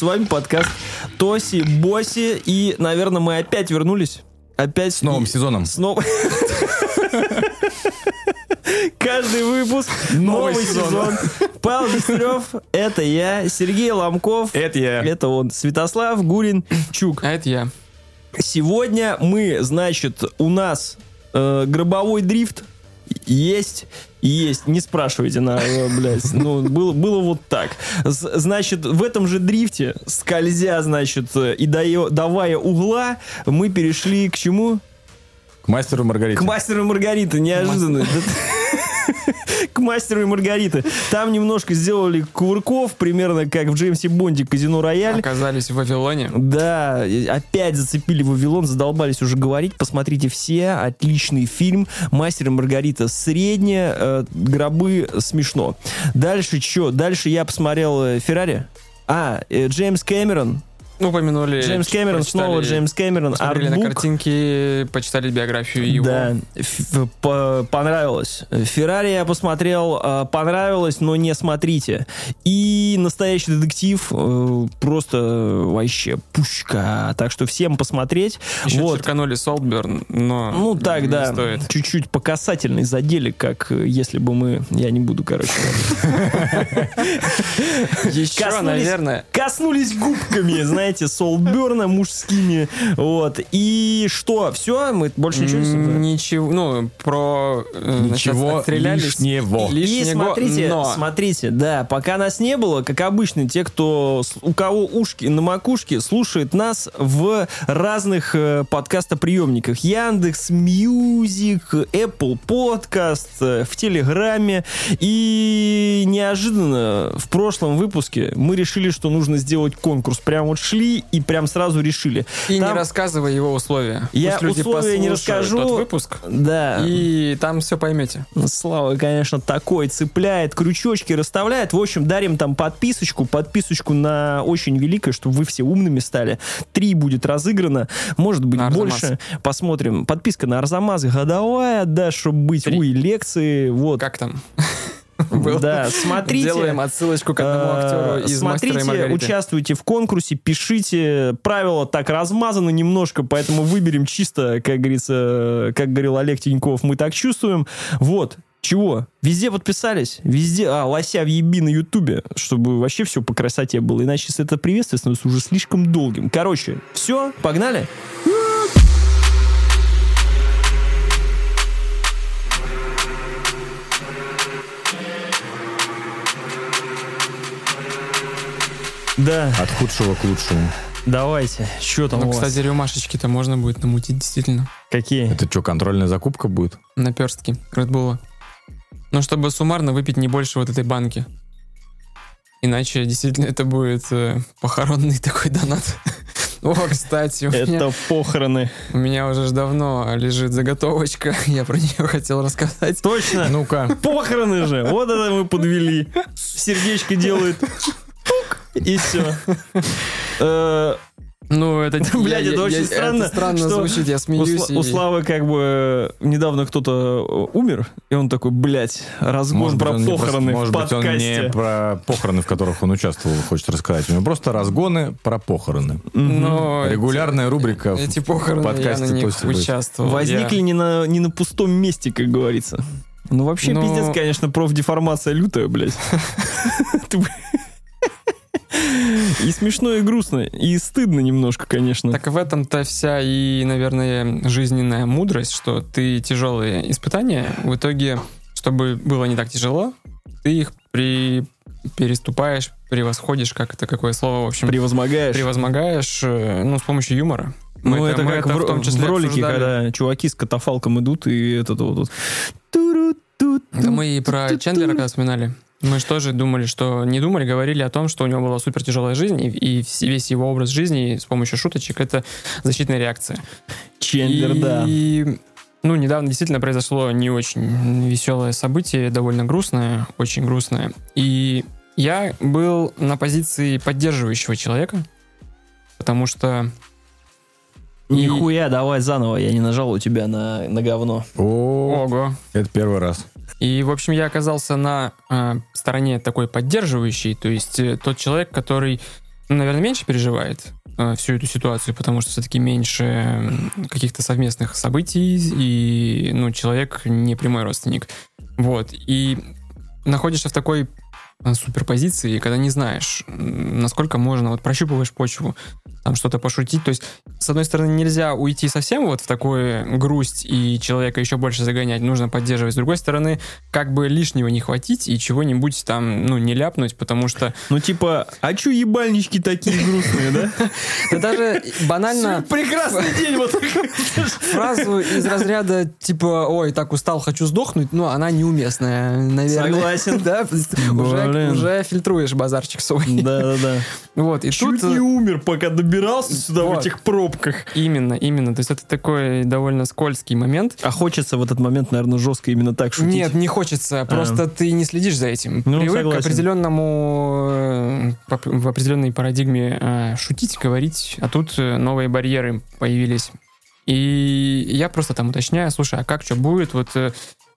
С вами подкаст Тоси, Боси. И, наверное, мы опять вернулись. Опять С новым сезоном. С новым... Каждый выпуск Новый новый сезон. сезон. Павел Дегтярев, это я, Сергей Ломков, Это я. это он, Святослав Гурин Чук. А это я. Сегодня мы, значит, у нас э, гробовой дрифт есть. Есть, не спрашивайте, на, э, блядь, ну, было, было вот так. Значит, в этом же дрифте, скользя, значит, э, и дая- давая угла, мы перешли к чему? К мастеру Маргарите. К мастеру и Маргариты, неожиданно. К мастеру и Маргариты. Там немножко сделали кувырков, примерно как в Джеймсе Бонде Казино Рояль. Оказались в Вавилоне. Да, опять зацепили Вавилон, задолбались уже говорить. Посмотрите все, отличный фильм. Мастер и Маргарита средняя, э, гробы смешно. Дальше что? Дальше я посмотрел э, Феррари. А, э, Джеймс Кэмерон. Ну, упомянули. Джеймс Кэмерон, снова Джеймс Кэмерон. Посмотрели на Артбук. картинки, почитали биографию его. Да, ф- по- понравилось. Феррари я посмотрел, э, понравилось, но не смотрите. И настоящий детектив э, просто вообще пушка. Так что всем посмотреть. Еще вот. черканули Солтберн, но Ну так, да, чуть-чуть по касательной задели, как э, если бы мы... Я не буду, короче. Еще, наверное, Коснулись губками, знаете, солберна мужскими. Вот. И что, все? Мы больше ничего не смотрим? ничего, ну, про... э, Ничего лишнего. И смотрите, но... смотрите, да, пока нас не было, как обычно, те, кто у кого ушки на макушке, слушает нас в разных э, подкастоприемниках. Яндекс Music, Apple Podcast, э, в Телеграме. И неожиданно в прошлом выпуске мы решили, что нужно сделать конкурс. Прям вот шли и прям сразу решили. И Там- не рассказывай его условия. Я Пусть люди условия не расскажу. Тот выпуск, Да. и там все поймете. Слава, конечно, такой цепляет, крючочки расставляет. В общем, дарим там подписочку, подписочку на очень великое, чтобы вы все умными стали. Три будет разыграно, может быть На Арзамас. больше. Посмотрим. Подписка на Арзамас годовая, да, чтобы быть. Три. Ой, лекции, вот. Как там? Было. Да, смотрите. Делаем отсылочку к одному актеру Э, из «Мастера и Смотрите, Маргариты». участвуйте в конкурсе, пишите. Правила так размазаны немножко, поэтому выберем чисто, как говорится, как говорил Олег Тиньков, мы так чувствуем. Вот. Чего? Везде подписались? Везде? А, лося в еби на ютубе, чтобы вообще все по красоте было. Иначе это приветствие становится уже слишком долгим. Короче, все, погнали? Да, От худшего к лучшему. давайте. Что там Ну, у вас? кстати, рюмашечки-то можно будет намутить, действительно. Какие? Это что, контрольная закупка будет? Наперстки Редбула. Ну, чтобы суммарно выпить не больше вот этой банки. Иначе действительно это будет э, похоронный такой донат. О, кстати, у меня, Это похороны. у меня уже ж давно лежит заготовочка. Я про нее хотел рассказать. Точно? Ну-ка. Похороны же. Вот это мы подвели. Сердечко делает. Тук, И все. Ну, это... Блядь, это очень странно, странно звучит, я смеюсь. У Славы как бы недавно кто-то умер, и он такой, блядь, разгон про похороны может в быть, он не про похороны, в которых он участвовал, хочет рассказать. У него просто разгоны про похороны. Регулярная рубрика в эти похороны я подкасте на участвовал. Возникли не на, пустом месте, как говорится. Ну, вообще, Но- пиздец, конечно, профдеформация лютая, блядь. И смешно, и грустно, и стыдно немножко, конечно. Так в этом-то вся и, наверное, жизненная мудрость, что ты тяжелые испытания, в итоге, чтобы было не так тяжело, ты их при переступаешь, превосходишь, как это какое слово, в общем, Превозмогаешь. превозмогаешь, э, ну, с помощью юмора. Мы ну, это, мы как в, в том числе в ролике, обсуждали. когда чуваки с катафалком идут, и этот вот... вот Да мы и про. Чендлера когда вспоминали. Мы же тоже думали, что... Не думали, говорили о том, что у него была супер тяжелая жизнь, и, и весь его образ жизни с помощью шуточек — это защитная реакция. Чендлер, и, да. Ну, недавно действительно произошло не очень веселое событие, довольно грустное, очень грустное. И я был на позиции поддерживающего человека, потому что... и- Нихуя, давай заново, я не нажал у тебя на, на говно. О, Ого. это первый раз. И, в общем, я оказался на э, стороне такой поддерживающей, то есть э, тот человек, который, ну, наверное, меньше переживает э, всю эту ситуацию, потому что все-таки меньше каких-то совместных событий, и, ну, человек не прямой родственник. Вот. И находишься в такой э, суперпозиции, когда не знаешь, насколько можно, вот прощупываешь почву, там что-то пошутить. То есть, с одной стороны, нельзя уйти совсем вот в такую грусть и человека еще больше загонять, нужно поддерживать. С другой стороны, как бы лишнего не хватить и чего-нибудь там, ну, не ляпнуть, потому что Ну, типа, а чё ебальнички такие грустные, да? да даже банально Прекрасный день, вот фразу из разряда типа «Ой, так устал, хочу сдохнуть», ну, она неуместная, наверное. Согласен. Да, уже, фильтруешь базарчик свой. Да-да-да. Вот, и Чуть тут... не умер, пока добирался сюда в Вот. этих пробках. Именно, именно. То есть это такой довольно скользкий момент. А хочется в этот момент, наверное, жестко именно так шутить. Нет, не хочется. Просто ты не следишь за этим. Ну, Привык согласен. к определенному э, в определенной парадигме э, шутить, говорить, а тут э, новые барьеры появились. И я просто там уточняю, слушай, а как что будет? Вот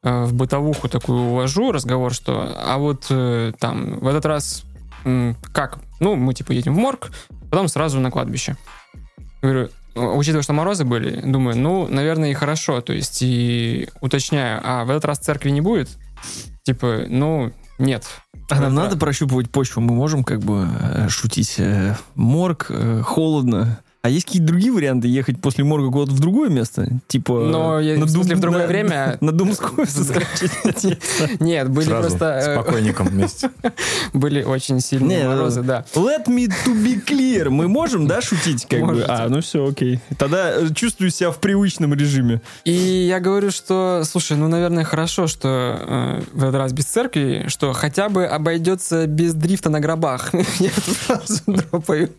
в бытовуху такую увожу разговор, что а вот э, там в этот раз как? Ну, мы типа едем в морг, потом сразу на кладбище. Говорю, «О, учитывая, что морозы были, думаю, ну, наверное, и хорошо. То есть, и уточняю, а в этот раз церкви не будет? Типа, ну, нет. А нам надо прощупывать почву, мы можем как бы э, шутить. э, Морг, э, холодно. А есть какие-то другие варианты ехать после морга куда-то в другое место? Типа... Но я- в смысле, в другое на- время? На Думскую соскочить. Нет, были просто... с э, покойником вместе. были очень сильные морозы, да. Let me to be clear. Мы можем, да, шутить? Как бы? А, ну все, окей. Тогда э, чувствую себя в привычном режиме. И я говорю, что, слушай, ну, наверное, хорошо, что э, в этот раз без церкви, что хотя бы обойдется без дрифта на гробах. Я сразу дропаю.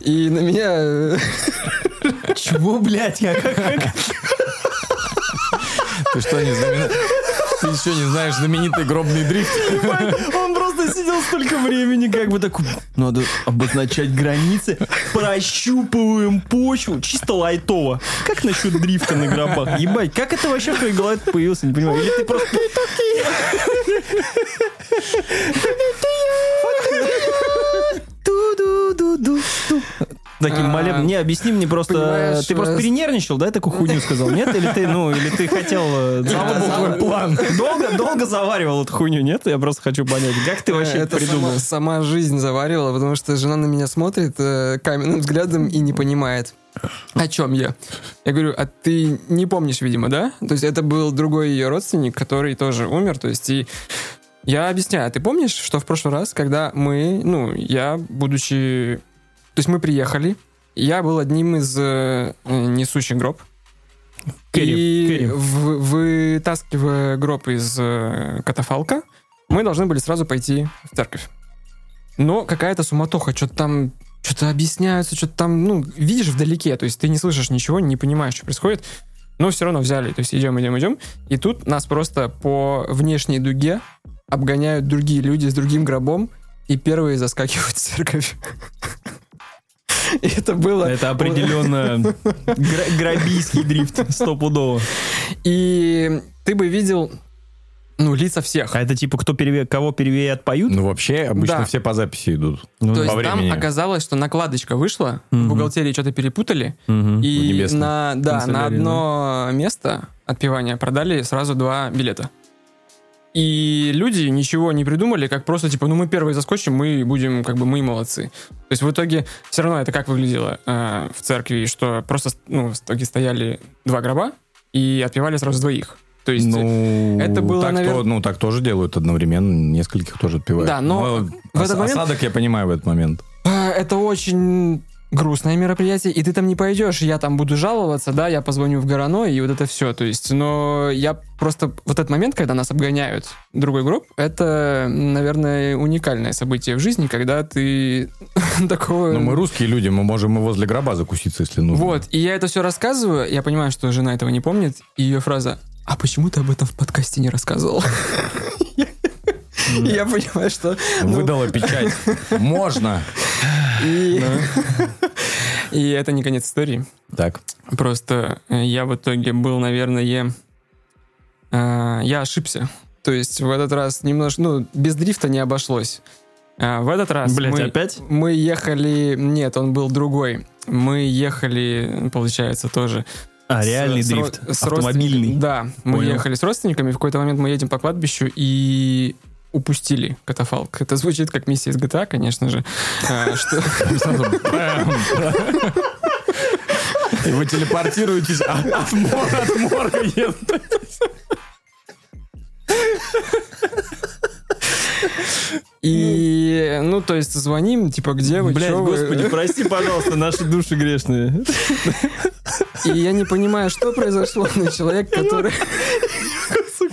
И на меня... э, Чего, блядь, я как... Ты что, не знамен- Ты еще не знаешь знаменитый гробный дрифт? Он просто сидел столько времени, как бы такой, надо обозначать границы, прощупываем почву, чисто лайтово. Как насчет дрифта на гробах? Ебать, как это вообще в твоей голове появилось, не понимаю. Или ты просто... Таким А, молебным. Не, объясни мне просто... Ты просто э, перенервничал, да, такую хуйню сказал? Нет? Или ты, ну, или ты хотел... э, Слава богу, за- план. Долго, долго заваривал эту хуйню, нет? Я просто хочу понять, как ты вообще это придумал? сама, жизнь заварила, потому что жена на меня смотрит э, каменным взглядом и не понимает. О чем я? Я говорю, а ты не помнишь, видимо, да? То есть это был другой ее родственник, который тоже умер, то есть и я объясняю, а ты помнишь, что в прошлый раз, когда мы, ну, я, будучи... То есть мы приехали, я был одним из э, несущих гроб. Кэрри, и кэрри. в- вытаскивая гроб из э, катафалка, мы должны были сразу пойти в церковь. Но какая-то суматоха, что-то там что-то объясняются, что-то там, ну, видишь вдалеке, то есть ты не слышишь ничего, не понимаешь, что происходит, но все равно взяли, то есть идем, идем, идем, и тут нас просто по внешней дуге обгоняют другие люди с другим гробом, и первые заскакивают в церковь. И это было... Это определенно гра- грабийский дрифт, стопудово. И ты бы видел, ну, лица всех. А это типа кто переве... кого перевеи отпоют? Ну, вообще, обычно Да. все по записи идут. Ну, То по есть времени. там оказалось, что накладочка вышла, Мгм. в бухгалтерии что-то перепутали, мгм. и на, да, на одно место отпевания продали сразу два билета. И люди ничего не придумали, как просто типа, ну мы первые заскочим, мы будем, как бы, мы молодцы. То есть в итоге все равно это как выглядело э, в церкви, что просто, ну, в итоге стояли два гроба и отпевали сразу двоих. То есть Ну, это было, так, навер- то- ну, так тоже делают одновременно, нескольких тоже отпевают. Да, но в этот ос- момент- Осадок я понимаю в этот момент. А, Это очень грустное мероприятие, и ты там не пойдешь, я там буду жаловаться, да, я позвоню в Горано, и вот это все, то есть, но я просто, вот этот момент, когда нас обгоняют другой групп, это, наверное, уникальное событие в жизни, когда ты такого... Ну, мы русские люди, мы можем и возле гроба закуситься, если нужно. Вот, и я это все рассказываю, я понимаю, что жена этого не помнит, и ее фраза «А почему ты об этом в подкасте не рассказывал?» И Я понимаю, что... ну, Выдала печать. Можно. И это не конец истории. Так. Просто э, я в итоге был, наверное, э, я ошибся. То есть в этот раз немножко, ну, без дрифта не обошлось. А, в этот раз Блять, мы, опять? мы ехали... Нет, он был другой. Мы ехали, получается, тоже... А, с- реальный с дрифт. с Автомобильный. Да, мы Понял. ехали с родственниками. В какой-то момент мы едем по кладбищу и упустили катафалк. Это звучит как миссия из GTA, конечно же. А, И вы телепортируетесь от, от мор- от морга. И, ну, то есть звоним, типа, где вы, вы? господи, прости, пожалуйста, наши души грешные. И я не понимаю, что произошло, но человек, который...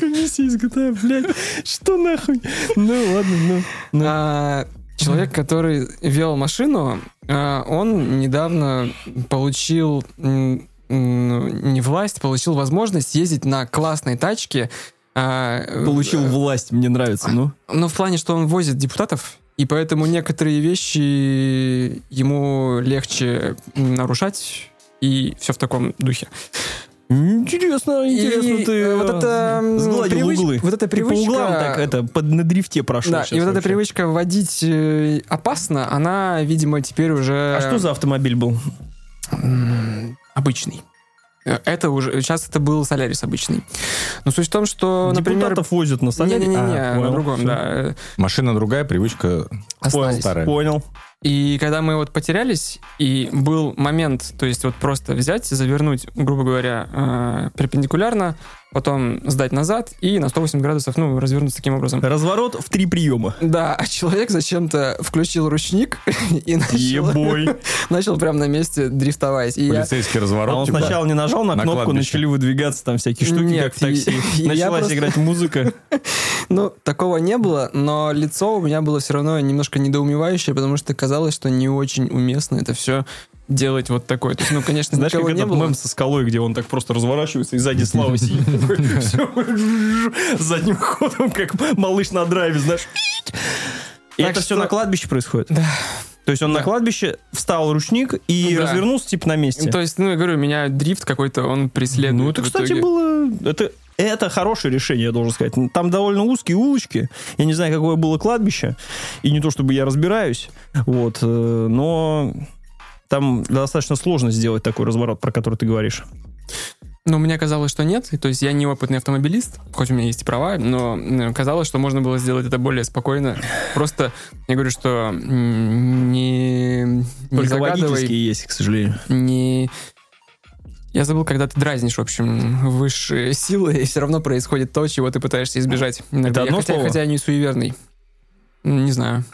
Сука, миссия из GTA, блядь. Что нахуй? Ну, ладно, ну. ну. А, Человек, который вел машину, а, он недавно получил не власть, получил возможность ездить на классной тачке. а, Получил э, власть, мне нравится, ну. Ну, в плане, что он возит депутатов, и поэтому некоторые вещи ему легче нарушать, и все в таком духе. Интересно, интересно, И, ты э, вот э, это, привыч- углы. вот эта Ты по привычка- углам так это, под, на дрифте прошел Да, и вот эта вообще. привычка водить э, опасно, она, видимо, теперь уже... А что за автомобиль был? Обычный. Это уже... Сейчас это был Солярис обычный. Но суть в том, что, например... Депутатов возят на соляре? Не-не-не, А, на понял, другом, да. Машина другая, привычка остались. старая. Понял. И когда мы вот потерялись, и был момент, то есть вот просто взять, завернуть, грубо говоря, э, перпендикулярно, потом сдать назад и на 180 градусов, ну, развернуться таким образом. Разворот в три приема. Да, а человек зачем-то включил ручник и начал, Ебой. начал прям на месте дрифтовать. И я- Полицейский А разворот. он типа. сначала не нажал на На кнопку, кладбище. начали выдвигаться там всякие штуки, Нет, как в такси. и- я Началась просто- играть музыка. Ну, такого не было, но лицо у меня было все равно немножко недоумевающее, потому что казалось, что не очень уместно это все делать вот такое. То есть, ну, конечно, Знаешь, как этот мем со скалой, где он так просто разворачивается, и сзади Слава сидит такой, задним ходом, как малыш на драйве, знаешь. И это все на кладбище происходит? Да. То есть он на Да. кладбище встал ручник и Да. развернулся типа на месте. То есть, ну, я говорю, меня дрифт какой-то, он преследует. Ну, это, кстати, было... Это, это хорошее решение, я должен сказать. Там довольно узкие улочки. Я не знаю, какое было кладбище. И не то, чтобы я разбираюсь. Вот. э, Но там достаточно сложно сделать такой разворот, про который ты говоришь. Но мне казалось, что нет. То есть я не опытный автомобилист, хоть у меня есть и права, но казалось, что можно было сделать это более спокойно. Просто я говорю, что не, не Только загадывай, есть, к сожалению. не... Я забыл, когда ты дразнишь, в общем, высшие силы, и все равно происходит то, чего ты пытаешься избежать. Иногда. Это одно я, хотя, слово? хотя я не суеверный. Не знаю.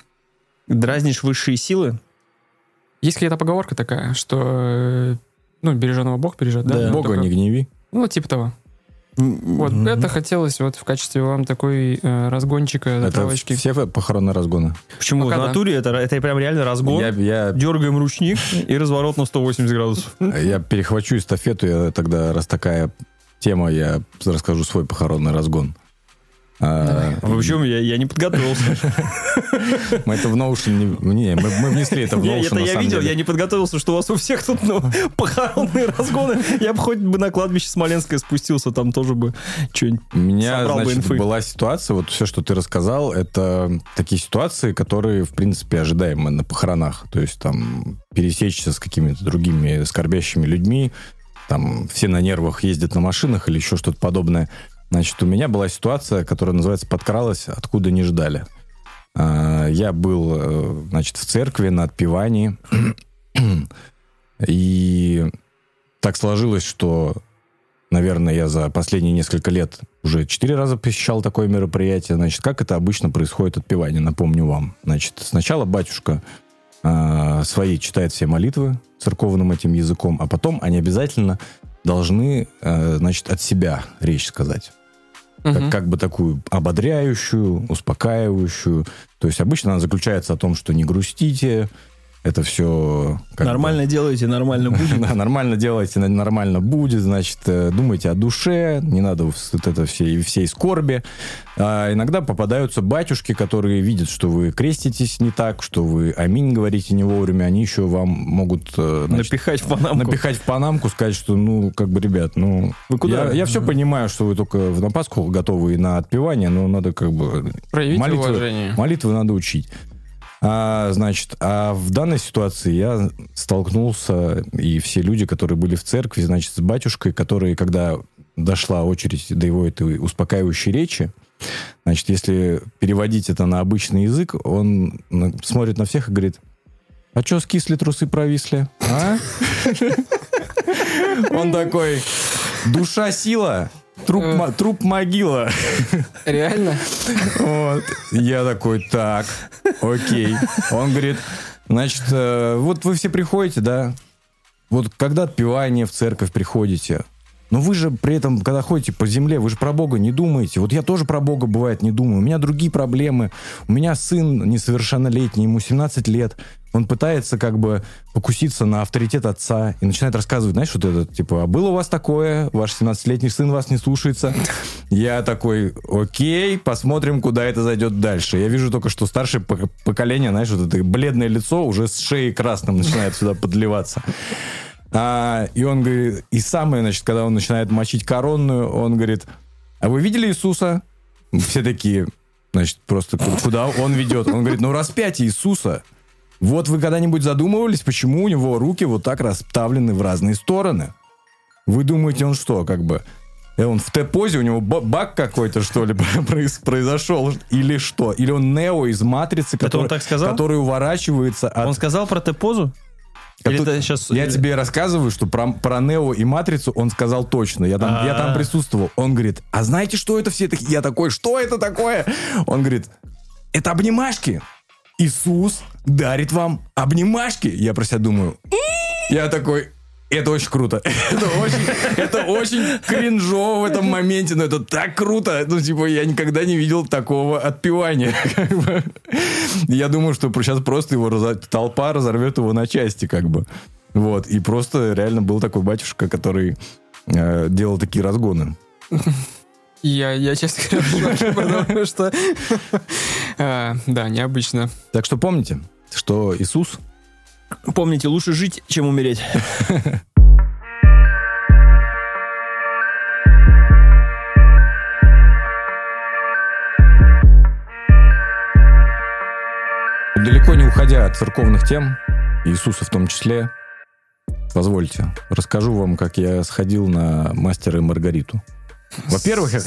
Дразнишь высшие силы? Есть какая-то поговорка такая, что э, ну, береженого Бог бережет, да? Да. Бога Только- не гневи. Ну, типа того. Вот Мгм. это хотелось вот в качестве вам такой э, разгончика, Это затравочки. все похоронные разгоны. Почему? Пока в да. натуре это, это прям реально разгон. Я, я, Дергаем ручник и разворот на 180 градусов. я перехвачу эстафету, я тогда, раз такая тема, я расскажу свой похоронный разгон. А, В общем, я, я не подготовился. мы это в Notion не, не, мы, мы внесли это в Notion, это я видел, я не подготовился, что у вас у всех тут ну, похоронные разгоны. Я бы хоть бы на кладбище Смоленское спустился, там тоже бы что-нибудь У меня, значит, была ситуация, вот все, что ты рассказал, это такие ситуации, которые, в принципе, ожидаемы на похоронах. То есть там пересечься с какими-то другими скорбящими людьми, там все на нервах ездят на машинах или еще что-то подобное. Значит, у меня была ситуация, которая называется «Подкралась, откуда не ждали». А, Я был, э, значит, в церкви на отпевании, и так сложилось, что наверное, я за последние несколько лет уже четыре раза посещал такое мероприятие. Значит, как это обычно происходит отпевание, напомню вам. Значит, сначала батюшка а, свои читает все молитвы церковным этим языком, а потом они обязательно должны, а, значит, от себя речь сказать. Как, Мгм. как бы такую ободряющую, успокаивающую. То есть обычно она заключается о том, что не грустите, это все... Нормально бы, делаете, нормально будет. Да, нормально делаете, нормально будет. Значит, э, думайте о душе, не надо вот это всей, всей скорби. А иногда попадаются батюшки, которые видят, что вы креститесь не так, что вы аминь говорите не вовремя. Они еще вам могут... Э, значит, напихать в панамку. Напихать в панамку, сказать, что, ну, как бы, ребят, ну... Вы куда? Я, я все понимаю, что вы только в Пасху готовы и на отпевание, но надо как бы... Проявить молитвы, уважение. Молитвы надо учить. А, значит, а в данной ситуации я столкнулся, и все люди, которые были в церкви, значит, с батюшкой, которые, когда дошла очередь до его этой успокаивающей речи, значит, если переводить это на обычный язык, он смотрит на всех и говорит, а что, скисли трусы провисли? А? Он такой, душа сила, Труп, э. труп могила. Реально? Вот. Я такой, так, окей. Он говорит, значит, э, вот вы все приходите, да? Вот когда отпевание в церковь приходите, но вы же при этом, когда ходите по земле, вы же про Бога не думаете. Вот я тоже про Бога бывает не думаю. У меня другие проблемы. У меня сын несовершеннолетний, ему 17 лет. Он пытается как бы покуситься на авторитет отца и начинает рассказывать, знаешь, вот это, типа, а было у вас такое? Ваш 17-летний сын вас не слушается. Я такой, окей, посмотрим, куда это зайдет дальше. Я вижу только, что старшее поколение, знаешь, вот это бледное лицо уже с шеей красным начинает сюда подливаться. А, и он говорит, и самое, значит, когда он начинает мочить коронную, он говорит, а вы видели Иисуса? Все такие, значит, просто куда он ведет? Он говорит, ну распятие Иисуса. Вот вы когда-нибудь задумывались, почему у него руки вот так расставлены в разные стороны? Вы думаете, он что, как бы... И он в Т-позе, у него баг какой-то, что ли, произошел? Или что? Или он Нео из Матрицы, который, который уворачивается от... Он сказал про Т-позу? Или тут, сейчас... Я тебе рассказываю, что про, про Нео и Матрицу он сказал точно. Я там, я там а. присутствовал. Он говорит, а знаете, что это все такие? Я такой, что это такое? Он говорит, это обнимашки. Иисус дарит вам обнимашки. Я про себя думаю. Я такой, это очень круто. Это очень, это очень кринжово в этом моменте, но это так круто. Ну, типа, я никогда не видел такого отпевания. Я думаю, что сейчас просто его раз... толпа разорвет его на части, как бы. Вот. И просто реально был такой батюшка, который э, делал такие разгоны. Я, я честно говоря, потому что... А, да, необычно. Так что помните, что Иисус Помните, лучше жить, чем умереть. Далеко не уходя от церковных тем, Иисуса в том числе, позвольте, расскажу вам, как я сходил на мастера и Маргариту. Во-первых, я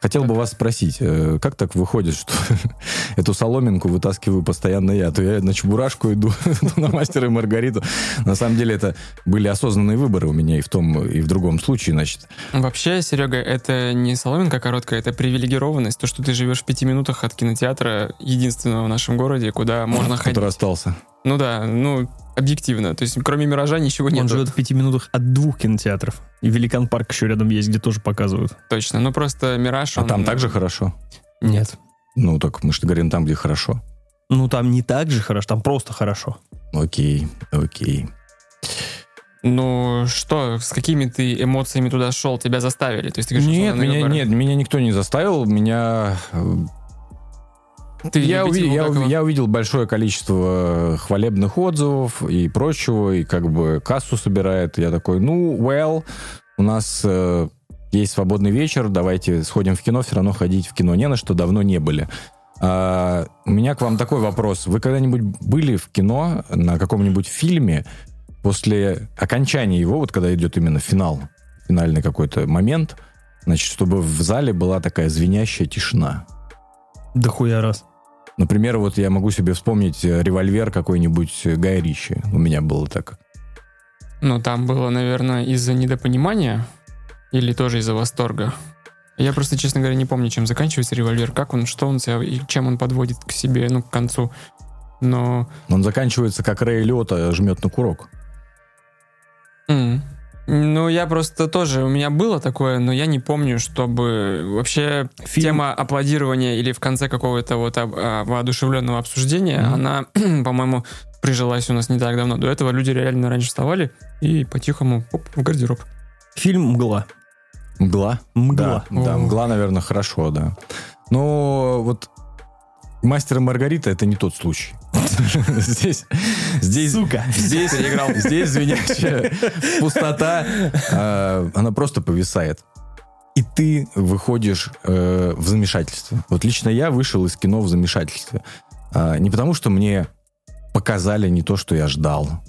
хотел бы вас спросить, э, как так выходит, что эту соломинку вытаскиваю постоянно я? То я на Чебурашку иду, на Мастера и Маргариту. На самом деле это были осознанные выборы у меня и в том, и в другом случае, значит. Вообще, Серега, это не соломинка короткая, это привилегированность. То, что ты живешь в пяти минутах от кинотеатра, единственного в нашем городе, куда можно ходить. Который остался. Ну да, ну, объективно. То есть, кроме «Миража» ничего нет. Он живет в пяти минутах от двух кинотеатров. И «Великан парк» еще рядом есть, где тоже показывают. Точно. Ну, просто «Мираж», А он... там также хорошо? Нет. Ну, так мы же говорим там, где хорошо. Ну, там не так же хорошо, там просто хорошо. Окей, окей. Ну, что, с какими ты эмоциями туда шел? Тебя заставили? То есть, ты говоришь, нет, меня, нет, меня никто не заставил. Меня э, ты я, увидел, я, я увидел большое количество хвалебных отзывов и прочего, и как бы кассу собирает. Я такой, ну, well, у нас э, есть свободный вечер, давайте сходим в кино, все равно ходить в кино не на что, давно не были. А, у меня к вам такой вопрос. Вы когда-нибудь были в кино на каком-нибудь фильме после окончания его, вот когда идет именно финал, финальный какой-то момент, значит, чтобы в зале была такая звенящая тишина? Да хуя раз. Например, вот я могу себе вспомнить э, револьвер какой-нибудь э, Гая Ричи. У меня было так. Ну, там было, наверное, из-за недопонимания или тоже из-за восторга. Я просто, честно говоря, не помню, чем заканчивается револьвер, как он, что он себя и чем он подводит к себе, ну, к концу. Но... Он заканчивается, как Рэй Лёта жмет на курок. Mm. Ну, я просто тоже, у меня было такое, но я не помню, чтобы вообще Фильм. тема аплодирования или в конце какого-то вот а, воодушевленного обсуждения, mm-hmm. она, по-моему, прижилась у нас не так давно. До этого люди реально раньше вставали и по-тихому оп, в гардероб. Фильм «Мгла». Мгла? Мгла. Да, да, мгла, наверное, хорошо, да. Но вот Мастер и Маргарита это не тот случай. Здесь, здесь, Сука. здесь, здесь звенящая пустота, а, она просто повисает. И ты выходишь э, в замешательство. Вот лично я вышел из кино в замешательстве. А, не потому, что мне показали не то, что я ждал.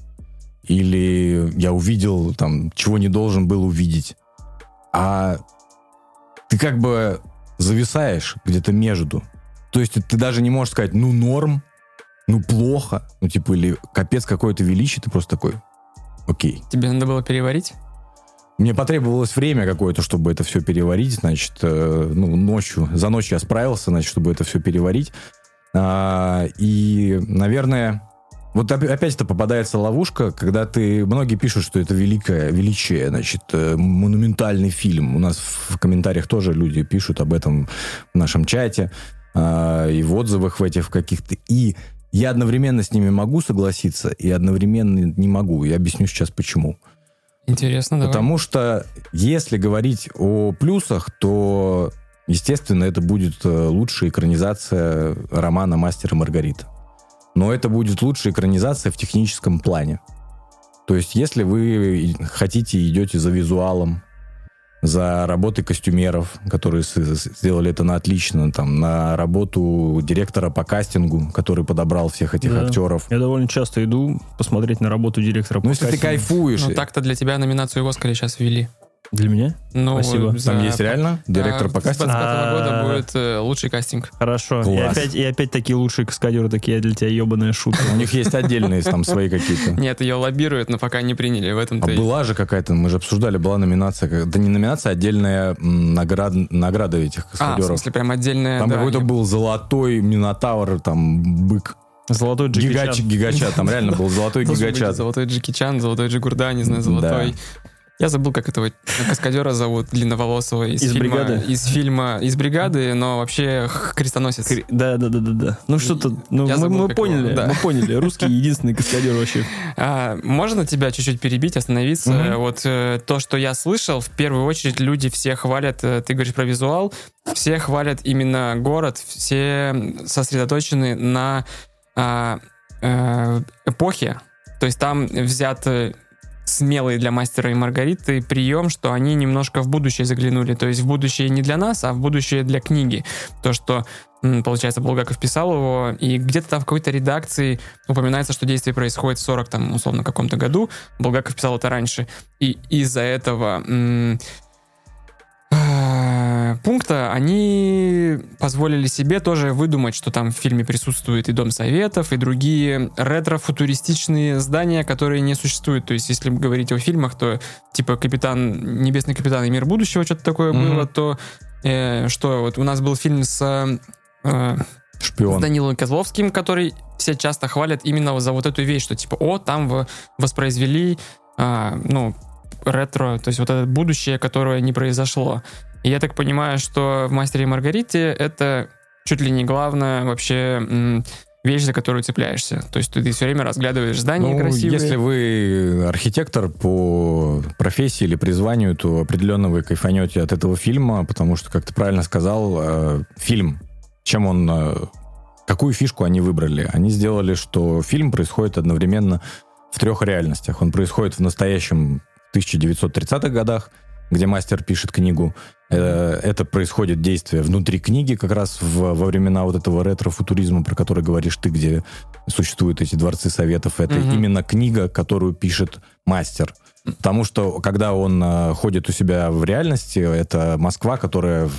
Или я увидел там, чего не должен был увидеть. А ты как бы зависаешь где-то между. То есть ты даже не можешь сказать, ну, норм, ну, плохо, ну, типа, или капец какое-то величие, ты просто такой, окей. Тебе надо было переварить? Мне потребовалось время какое-то, чтобы это все переварить, значит, э, ну, ночью, за ночь я справился, значит, чтобы это все переварить. А, и, наверное, вот опя- опять это попадается ловушка, когда ты... Многие пишут, что это великое величие, значит, э, монументальный фильм. У нас в комментариях тоже люди пишут об этом в нашем чате а, и в отзывах в этих каких-то. И я одновременно с ними могу согласиться и одновременно не могу. Я объясню сейчас почему. Интересно, давай. Потому что если говорить о плюсах, то, естественно, это будет э, лучшая экранизация романа «Мастер и Маргарита». Но это будет лучшая экранизация в техническом плане. То есть, если вы хотите, идете за визуалом, за работой костюмеров, которые сделали это на отлично, там, на работу директора по кастингу, который подобрал всех этих Да. актеров. Я довольно часто иду посмотреть на работу директора. Ну, по если ты кастингу. кайфуешь, Ну, так-то для тебя номинацию в Оскаре сейчас ввели. Для меня? Ну, Спасибо. за- там есть реально директор Да, по С кастингу? 25 года А. будет э, лучший кастинг. Хорошо. И Класс. опять, и опять такие лучшие каскадеры, такие для тебя ебаная шутка. У них есть отдельные там свои какие-то. Нет, ее лоббируют, но пока не приняли. В А этом-то и- была же какая-то, мы же обсуждали, была номинация, да не номинация, а отдельная наград, награда этих А, в каскадеров. смысле, прям отдельная... там да, какой-то был золотой минотавр, там бык, Золотой Джеки гигач, Чан. гигача, там реально был золотой гигача. Золотой Джеки Чан, золотой Джигурда, не знаю, золотой... Я забыл, как этого каскадера зовут, длинноволосого из, Из фильма, «Бригады»? Из фильма, из бригады, но вообще крестоносец. Кри- Да, да, да, да, да. Ну что-то, ну Я мы, забыл, мы как его, поняли, да. мы поняли. Русский единственный каскадер вообще. А, можно тебя чуть-чуть перебить, остановиться? Мгм. Вот э, то, что я слышал, в первую очередь люди все хвалят, э, ты говоришь про визуал, все хвалят именно город, все сосредоточены на а, э, эпохе. То есть там взят э, смелый для мастера и Маргариты прием, что они немножко в будущее заглянули. То есть в будущее не для нас, а в будущее для книги. То, что, получается, Булгаков писал его, и где-то там в какой-то редакции упоминается, что действие происходит в 40, там, условно, каком-то году. Булгаков писал это раньше. И из-за этого пункта они позволили себе тоже выдумать, что там в фильме присутствует и Дом Советов, и другие ретро-футуристичные здания, которые не существуют. То есть, если говорить о фильмах, то типа Капитан, Небесный Капитан и Мир будущего, что-то такое Мгм. было, то э, что, вот у нас был фильм с, э, с Шпион. Данилом Козловским, который все часто хвалят именно за вот эту вещь, что типа, о, там воспроизвели, а, ну, ретро, то есть вот это будущее, которое не произошло. И я так понимаю, что в «Мастере и Маргарите» это чуть ли не главная вообще вещь, за которую цепляешься. То есть ты, все время разглядываешь здания Ну, красивые. если вы архитектор по профессии или призванию, то определенно вы кайфанете от этого фильма, потому что, как ты правильно сказал, э, фильм, чем он, э, какую фишку они выбрали? Они сделали, что фильм происходит одновременно в трех реальностях. Он происходит в настоящем 1930-х годах, где мастер пишет книгу. Э, Это происходит действие внутри книги, как раз в- во времена вот этого ретро-футуризма, про который говоришь ты, где существуют эти дворцы советов. Это Мгм. именно книга, которую пишет мастер. Потому что, когда он э, ходит у себя в реальности, это Москва, которая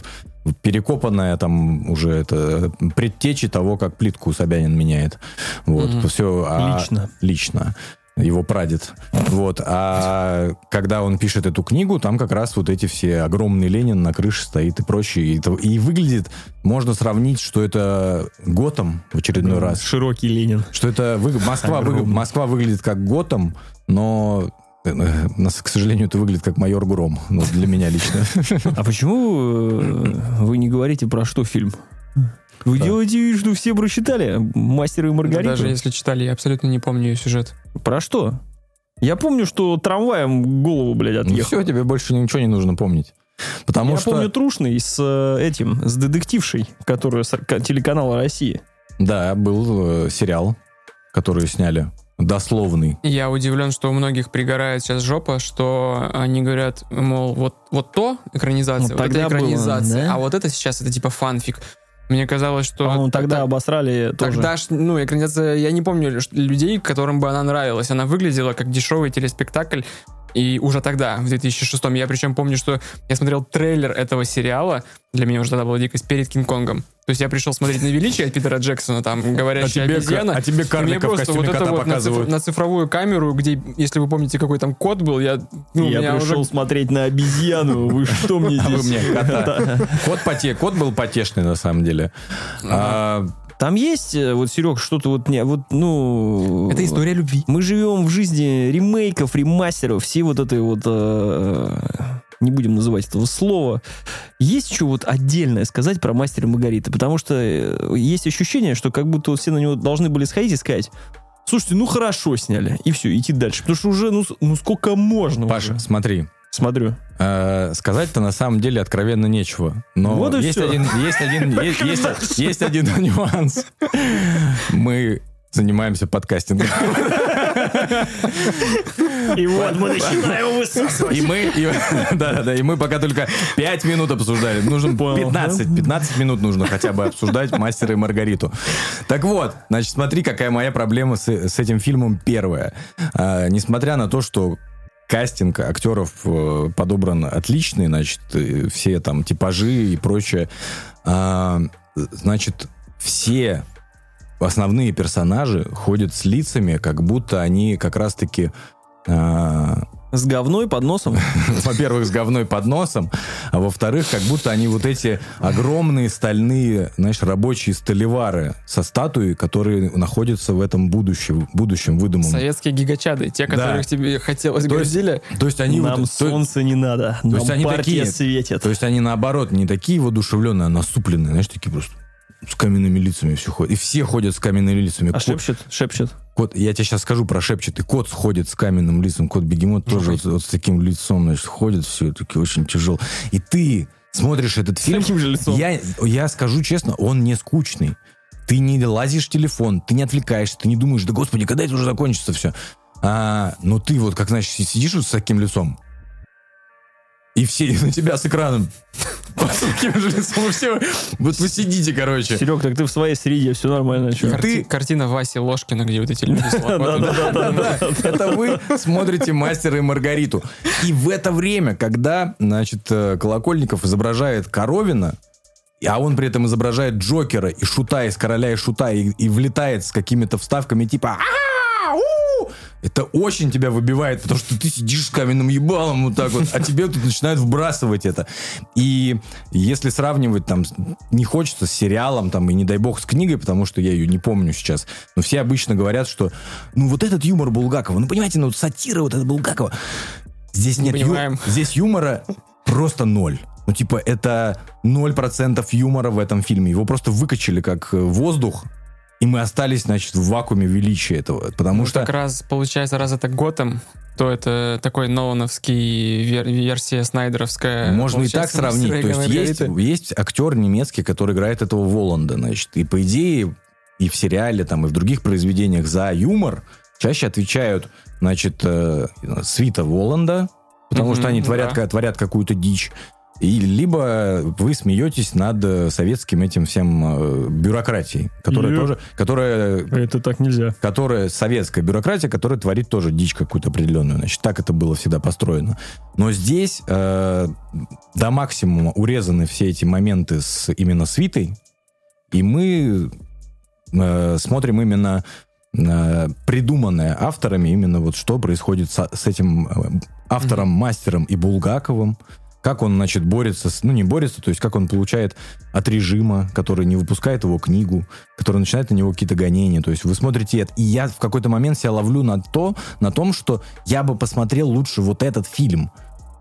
перекопанная там уже это предтечи того, как плитку Собянин меняет. Вот, Мгм. все Лично. лично его прадед. Вот. А когда он пишет эту книгу, там как раз вот эти все огромный Ленин на крыше стоит и прочее. И, это- и выглядит, можно сравнить, что это Готэм в очередной раз. Широкий Ленин. Что это вы- Москва, вы-. Москва выглядит как Готэм, но э, нас, к сожалению, это выглядит как майор Гром. Ну, для меня лично. А почему э, вы не говорите про что фильм? Вы Да. делаете вид, что все прочитали «Мастера и Да Маргариту»? Даже если читали, я абсолютно не помню ее сюжет. Про что? Я помню, что трамваем голову, блядь, Ну отъехал. все, тебе больше ничего не нужно помнить. Потому Я что... помню Трушный с э, этим, с детектившей, которая с ка- телеканала России. Да, был э, сериал, который сняли. Дословный. Я удивлен, что у многих пригорает сейчас жопа, что они говорят, мол, вот, вот то экранизация, Ну, вот тогда это было, экранизация, да? а вот это сейчас это типа фанфик. Мне казалось, что... По-моему, тогда та- обосрали тоже. Тогда ну, экранизация, я не помню людей, которым бы она нравилась. Она выглядела как дешевый телеспектакль. И уже тогда, в 2006 я причем помню, что я смотрел трейлер этого сериала, для меня уже тогда была дикость, перед Кинг-Конгом. То есть я пришел смотреть на величие от Питера Джексона, там, говорящая обезьяна. а тебе И мне карлика в просто костюме вот это кота вот на, циф- показывают. на цифровую камеру, где, если вы помните, какой там код был, я, ну, я меня пришел уже... смотреть на обезьяну. Вы что мне А вы здесь? мне кота. Кот, был потешный, на самом деле. Там есть, э, вот, Серег, что-то вот, не, вот, ну... Это история любви. Мы живем в жизни ремейков, ремастеров, все вот этой вот... э, не будем называть этого слова. Есть что вот отдельное сказать про мастера Маргариты? Потому что э, есть ощущение, что как будто вот все на него должны были сходить и сказать, слушайте, ну хорошо сняли, и все, идти дальше. Потому что уже, ну, ну сколько можно Паша, уже? смотри. Смотрю. э, Сказать-то на самом деле откровенно нечего. Но Вот и есть, всё. один, есть, один, есть, есть- есть один нюанс. Мы занимаемся подкастингом. И вот мы начинаем высасывать. И мы, и- да, да, и мы пока только 5 минут обсуждали. Нужно Понял. 15, 15 минут нужно хотя бы обсуждать «Мастера и Маргариту». Так вот, значит, смотри, какая моя проблема с, с этим фильмом первая. А, несмотря на то, что кастинг актеров э, подобран отличный, значит, э, все там типажи и прочее, а, значит, все основные персонажи ходят с лицами, как будто они как раз-таки а, С говной под носом. во-первых, с говной под носом, а во-вторых, как будто они вот эти огромные стальные, знаешь, рабочие столевары со статуей, которые находятся в этом будущем, будущем выдуманном. Советские гигачады, те, которых тебе хотелось То есть- грузили. То есть они Нам вот- то- солнце не надо. Нам есть они такие- светит. То есть они наоборот не такие воодушевленные, а насупленные, знаешь, такие просто с каменными лицами все ходят. И все ходят с каменными лицами. А Кот- шепчет? Шепчет. Кот, я тебе сейчас скажу про шепчет. И кот сходит с каменным лицом. Кот бегемот тоже вот, вот с таким лицом, значит, ходит все таки очень тяжело. И ты смотришь этот фильм. таким же лицом. Я, я скажу честно, он не скучный. Ты не лазишь в телефон, ты не отвлекаешься, ты не думаешь, да господи, когда это уже закончится все. А, но ты вот, как значит, сидишь вот с таким лицом, и все на тебя с экраном. Все, вот вы сидите, короче. Серег, так ты в своей среде, все нормально. Карти- ты- Картина Васи Ложкина, где вот эти люди с Это вы смотрите «Мастера и Маргариту». И в это время, когда, значит, э, Колокольников изображает Коровина, а он при этом изображает Джокера и Шута из «Короля и Шута» и, и влетает с какими-то вставками типа «А, у!» Это очень тебя выбивает, потому что ты сидишь с каменным ебалом вот так вот, а тебе тут начинают вбрасывать это. И если сравнивать там, не хочется с сериалом там, и не дай бог с книгой, потому что я ее не помню сейчас, но все обычно говорят, что ну вот этот юмор Булгакова, ну понимаете, ну вот сатира вот эта Булгакова, здесь Не нет ю- здесь юмора просто ноль. Ну, типа, это 0% юмора в этом фильме. Его просто выкачали как воздух, и мы остались, значит, в вакууме величия этого. Потому Ну, что... как раз, получается, раз это Готэм, то это такой Нолановский вер- версия Снайдеровская. Можно и так сравнить. То «Мастера и есть есть, Маргариты». есть актер немецкий, который играет этого Воланда, значит. И по идее и в сериале, там, и в других произведениях за юмор чаще отвечают, значит, э, свита Воланда, потому Мгм, что они да. творят, ка- творят какую-то дичь. И либо вы смеетесь над э, советским этим всем э, бюрократией, которая Ё. тоже, которая Это так нельзя. которая советская бюрократия, которая творит тоже дичь какую-то определенную. Значит, так это было всегда построено. Но здесь э, до максимума урезаны все эти моменты с именно свитой, и мы э, смотрим именно э, придуманное авторами, именно вот что происходит со- с этим э, автором, мастером и Булгаковым, как он, значит, борется, с, ну, не борется, то есть как он получает от режима, который не выпускает его книгу, который начинает на него какие-то гонения. То есть вы смотрите это, и я в какой-то момент себя ловлю на то, на том, что я бы посмотрел лучше вот этот фильм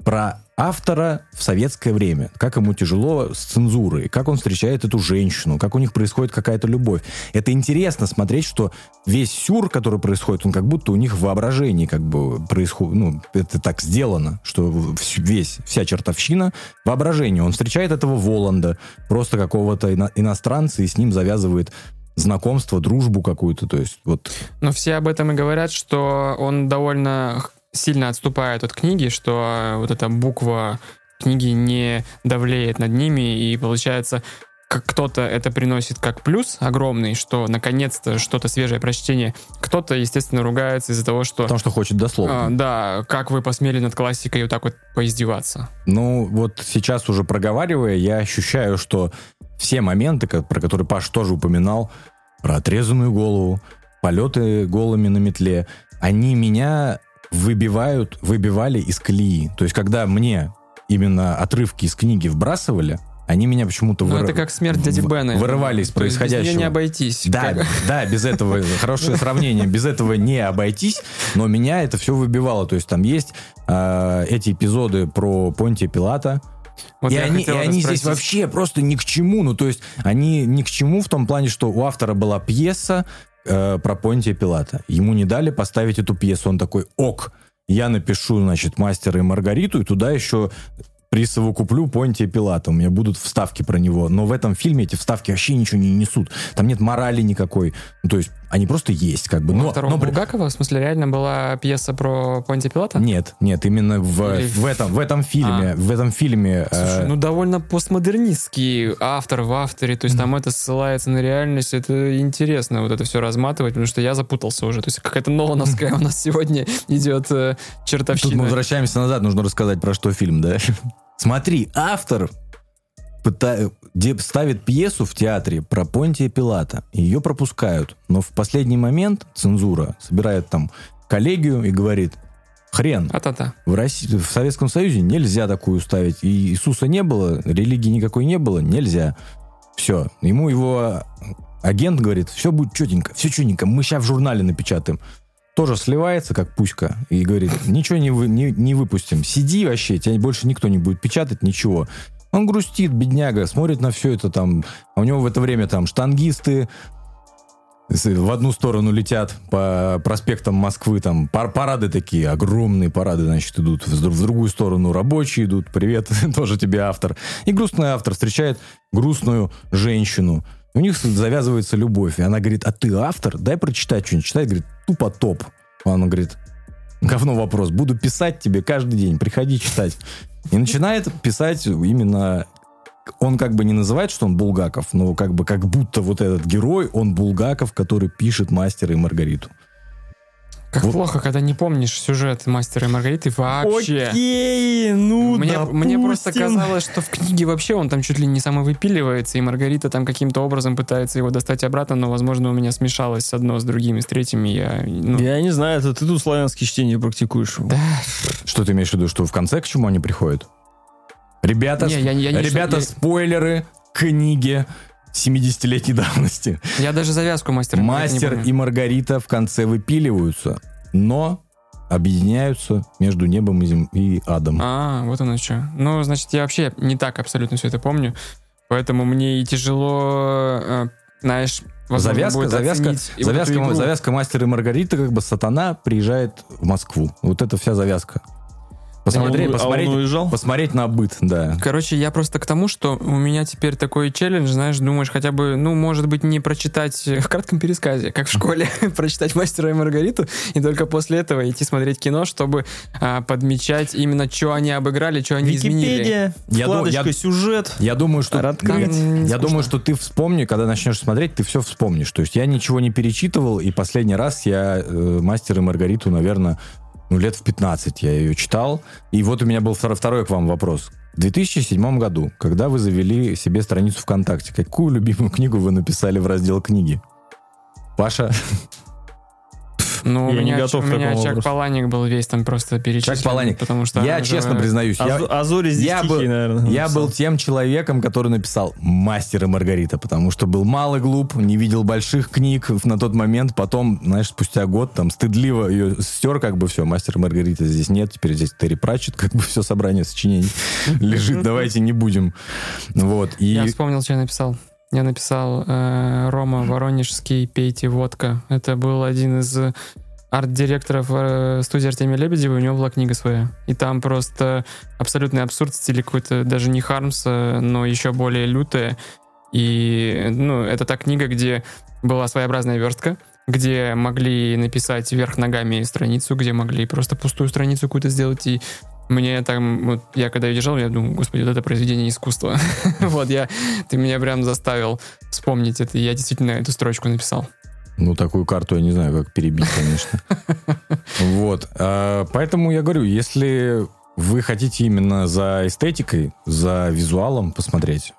про автора в советское время, как ему тяжело с цензурой, как он встречает эту женщину, как у них происходит какая-то любовь. Это интересно смотреть, что весь сюр, который происходит, он как будто у них в воображении как бы происходит, ну, это так сделано, что весь, вся чертовщина воображение. Он встречает этого Воланда, просто какого-то ино- иностранца, и с ним завязывает знакомство, дружбу какую-то, то есть вот... Но все об этом и говорят, что он довольно сильно отступает от книги, что вот эта буква книги не давлеет над ними, и получается, как кто-то это приносит как плюс огромный, что наконец-то что-то свежее прочтение. Кто-то, естественно, ругается из-за того, что... Потому что хочет дословно. А, да, как вы посмели над классикой вот так вот поиздеваться. Ну, вот сейчас уже проговаривая, я ощущаю, что все моменты, про которые Паш тоже упоминал, про отрезанную голову, полеты голыми на метле, они меня выбивают, выбивали из колеи. То есть, когда мне именно отрывки из книги вбрасывали, они меня почему-то Ну, это как смерть дяди Бена. вырывали из есть без происходящего. неё не обойтись. Да, Как- да, без этого хорошее сравнение, без этого не обойтись, но меня это все выбивало. То есть там есть э, эти эпизоды про Понтия Пилата, Вот и они, и они здесь вообще просто ни к чему. Ну, то есть они ни к чему в том плане, что у автора была пьеса э, про Понтия Пилата. Ему не дали поставить эту пьесу. Он такой, ок, я напишу, значит, «Мастера и Маргариту», и туда еще присовокуплю Понтия Пилата. У меня будут вставки про него. Но в этом фильме эти вставки вообще ничего не несут. Там нет морали никакой. Ну, то есть они просто есть, как бы. Но, второго но Булгакова, в смысле, реально была пьеса про Понтия Пилата? Нет, нет, именно в, Или- в, этом, в этом фильме, в этом фильме... Слушай, э, ну довольно постмодернистский автор в авторе, то есть там это ссылается на реальность, это интересно вот это все разматывать, потому что я запутался уже, то есть какая-то Нолановская у нас сегодня идет э, Тут мы чертовщина. возвращаемся назад, нужно рассказать, про что фильм, да? Смотри, автор пыта- де- ставит пьесу в театре про Понтия Пилата. Ее пропускают. Но в последний момент цензура собирает там коллегию и говорит, хрен, А-та-та. в, России, в Советском Союзе нельзя такую ставить. И Иисуса не было, религии никакой не было, нельзя. Все. Ему его агент говорит, все будет четенько, все четенько, мы сейчас в журнале напечатаем. Тоже сливается, как пуська, и говорит, ничего не, вы, не, не выпустим. Сиди вообще, тебя больше никто не будет печатать, ничего. Он грустит, бедняга, смотрит на все это там. А у него в это время там штангисты, в одну сторону летят по проспектам Москвы, там пар- парады такие, огромные парады, значит, идут. В, дру- в другую сторону рабочие идут, привет, тоже тебе автор. И грустный автор встречает грустную женщину. У них завязывается любовь, и она говорит, а ты автор? Дай прочитать что-нибудь. Читает, говорит, тупо топ. Она говорит, говно вопрос, буду писать тебе каждый день, приходи читать. И начинает писать именно он как бы не называет, что он Булгаков, но как бы как будто вот этот герой, он Булгаков, который пишет «Мастера и Маргариту». Как Вот. плохо, когда не помнишь сюжет Мастера и Маргариты вообще. Окей, ну Мне, мне просто допустим. казалось, что в книге вообще он там чуть ли не самовыпиливается, и Маргарита там каким-то образом пытается его достать обратно, но, возможно, у меня смешалось одно с другим и с третьим, и я... ну, Я не знаю, это ты тут славянские чтения практикуешь. Да, Что ты имеешь в виду, что в конце к чему они приходят? Ребята, Не, я- я не- ребята я- спойлеры книги 70-летней давности. я даже завязку Мастера Мастер помню. и Маргарита в конце выпиливаются, но объединяются между небом и, зем- и адом. А, вот оно что. Ну, значит, я вообще не так абсолютно все это помню, поэтому мне и тяжело, э, знаешь, завязка, завязка, вот завязка, завязка мастера и Маргарита, как бы сатана приезжает в Москву. Вот это вся завязка. Посмотреть, А он- а он посмотреть, уезжал? посмотреть на быт, да. Короче, я просто к тому, что у меня теперь такой челлендж, знаешь, думаешь, хотя бы, ну, может быть, не прочитать в кратком пересказе, как в школе, прочитать «Мастера и Маргариту», и только после этого идти смотреть кино, чтобы а, подмечать именно, что они обыграли, что они изменили. Википедия, Я ду- вкладочка я- сюжет. Я думаю, что не я скучно. думаю, что ты вспомни, когда начнешь смотреть, ты все вспомнишь. То есть я ничего не перечитывал, и последний раз я э, мастер и Маргариту, наверное, ну, лет в 15 я ее читал. И вот у меня был втор- второй к вам вопрос. В 2007 году, когда вы завели себе страницу ВКонтакте, какую любимую книгу вы написали в раздел книги? Паша, Ну, у Я не меня, готов у меня Чак вопросу. Паланик был весь там просто перечислен. Чак Паланик. Потому что Я она же- честно признаюсь, я, А, Зори здесь я тихий, был, наверное. я написал. был тем человеком, который написал «Мастер и Маргарита», потому что был мал и глуп, не видел больших книг на тот момент. Потом, знаешь, спустя год там стыдливо ее стер, как бы все, «Мастер и Маргарита» здесь нет, теперь здесь Терри Пратчет, как бы все собрание сочинений лежит, давайте не будем. Вот, и... Я вспомнил, что я написал. Я написал э, Рома Воронежский «Пейте водка». Это был один из арт-директоров э, студии Артемия Лебедева, у него была книга своя. И там просто абсолютный абсурд в стиле какой-то даже не Хармса, но еще более лютая. И, ну, это та книга, где была своеобразная верстка, где могли написать вверх ногами страницу, где могли просто пустую страницу какую-то сделать, и мне там, вот я когда ее держал, я думаю, господи, вот это произведение искусства. вот я, ты меня прям заставил вспомнить это, и я действительно эту строчку написал. Ну, такую карту я не знаю, как перебить, конечно. Вот. а, Поэтому я говорю, если вы хотите именно за эстетикой, за визуалом посмотреть,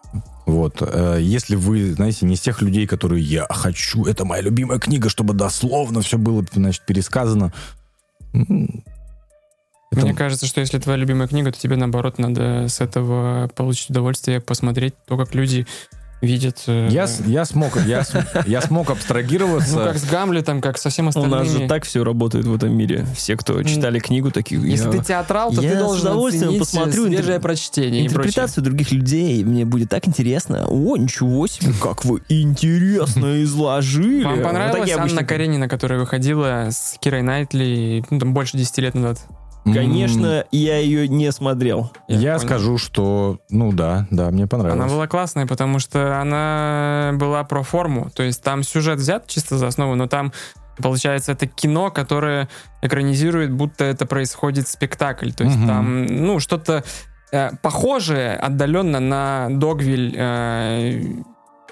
вот. э, Если вы, знаете, не из тех людей, которые я хочу, это моя любимая книга, чтобы дословно все было, значит, пересказано. Это- Мне кажется, что если твоя любимая книга, то тебе, наоборот, надо с этого получить удовольствие, посмотреть то, как люди видят... э, Я, с- я смог, я, с- я смог абстрагироваться. Ну, как с Гамлетом, как со всем У остальными. нас же так все работает в этом мире. Все, кто читали книгу, такие... Если я- ты театрал, то я ты с должен удовольствием оценить посмотрю свежее интер- прочтение. Интерпретацию других людей мне будет так интересно. О, ничего себе, как вы интересно изложили. Вам Вот понравилась такие Анна обычно- Каренина, которая выходила с Кирой Найтли ну, там, больше 10 лет назад? Конечно, я ее не смотрел. Я, понял. скажу, что, ну да, да, мне понравилось. Она была классная, потому что она была про форму. То есть там сюжет взят чисто за основу, но там, получается, это кино, которое экранизирует, будто это происходит спектакль. То есть Мгм. там, ну, что-то э, похожее отдаленно на Догвиль э,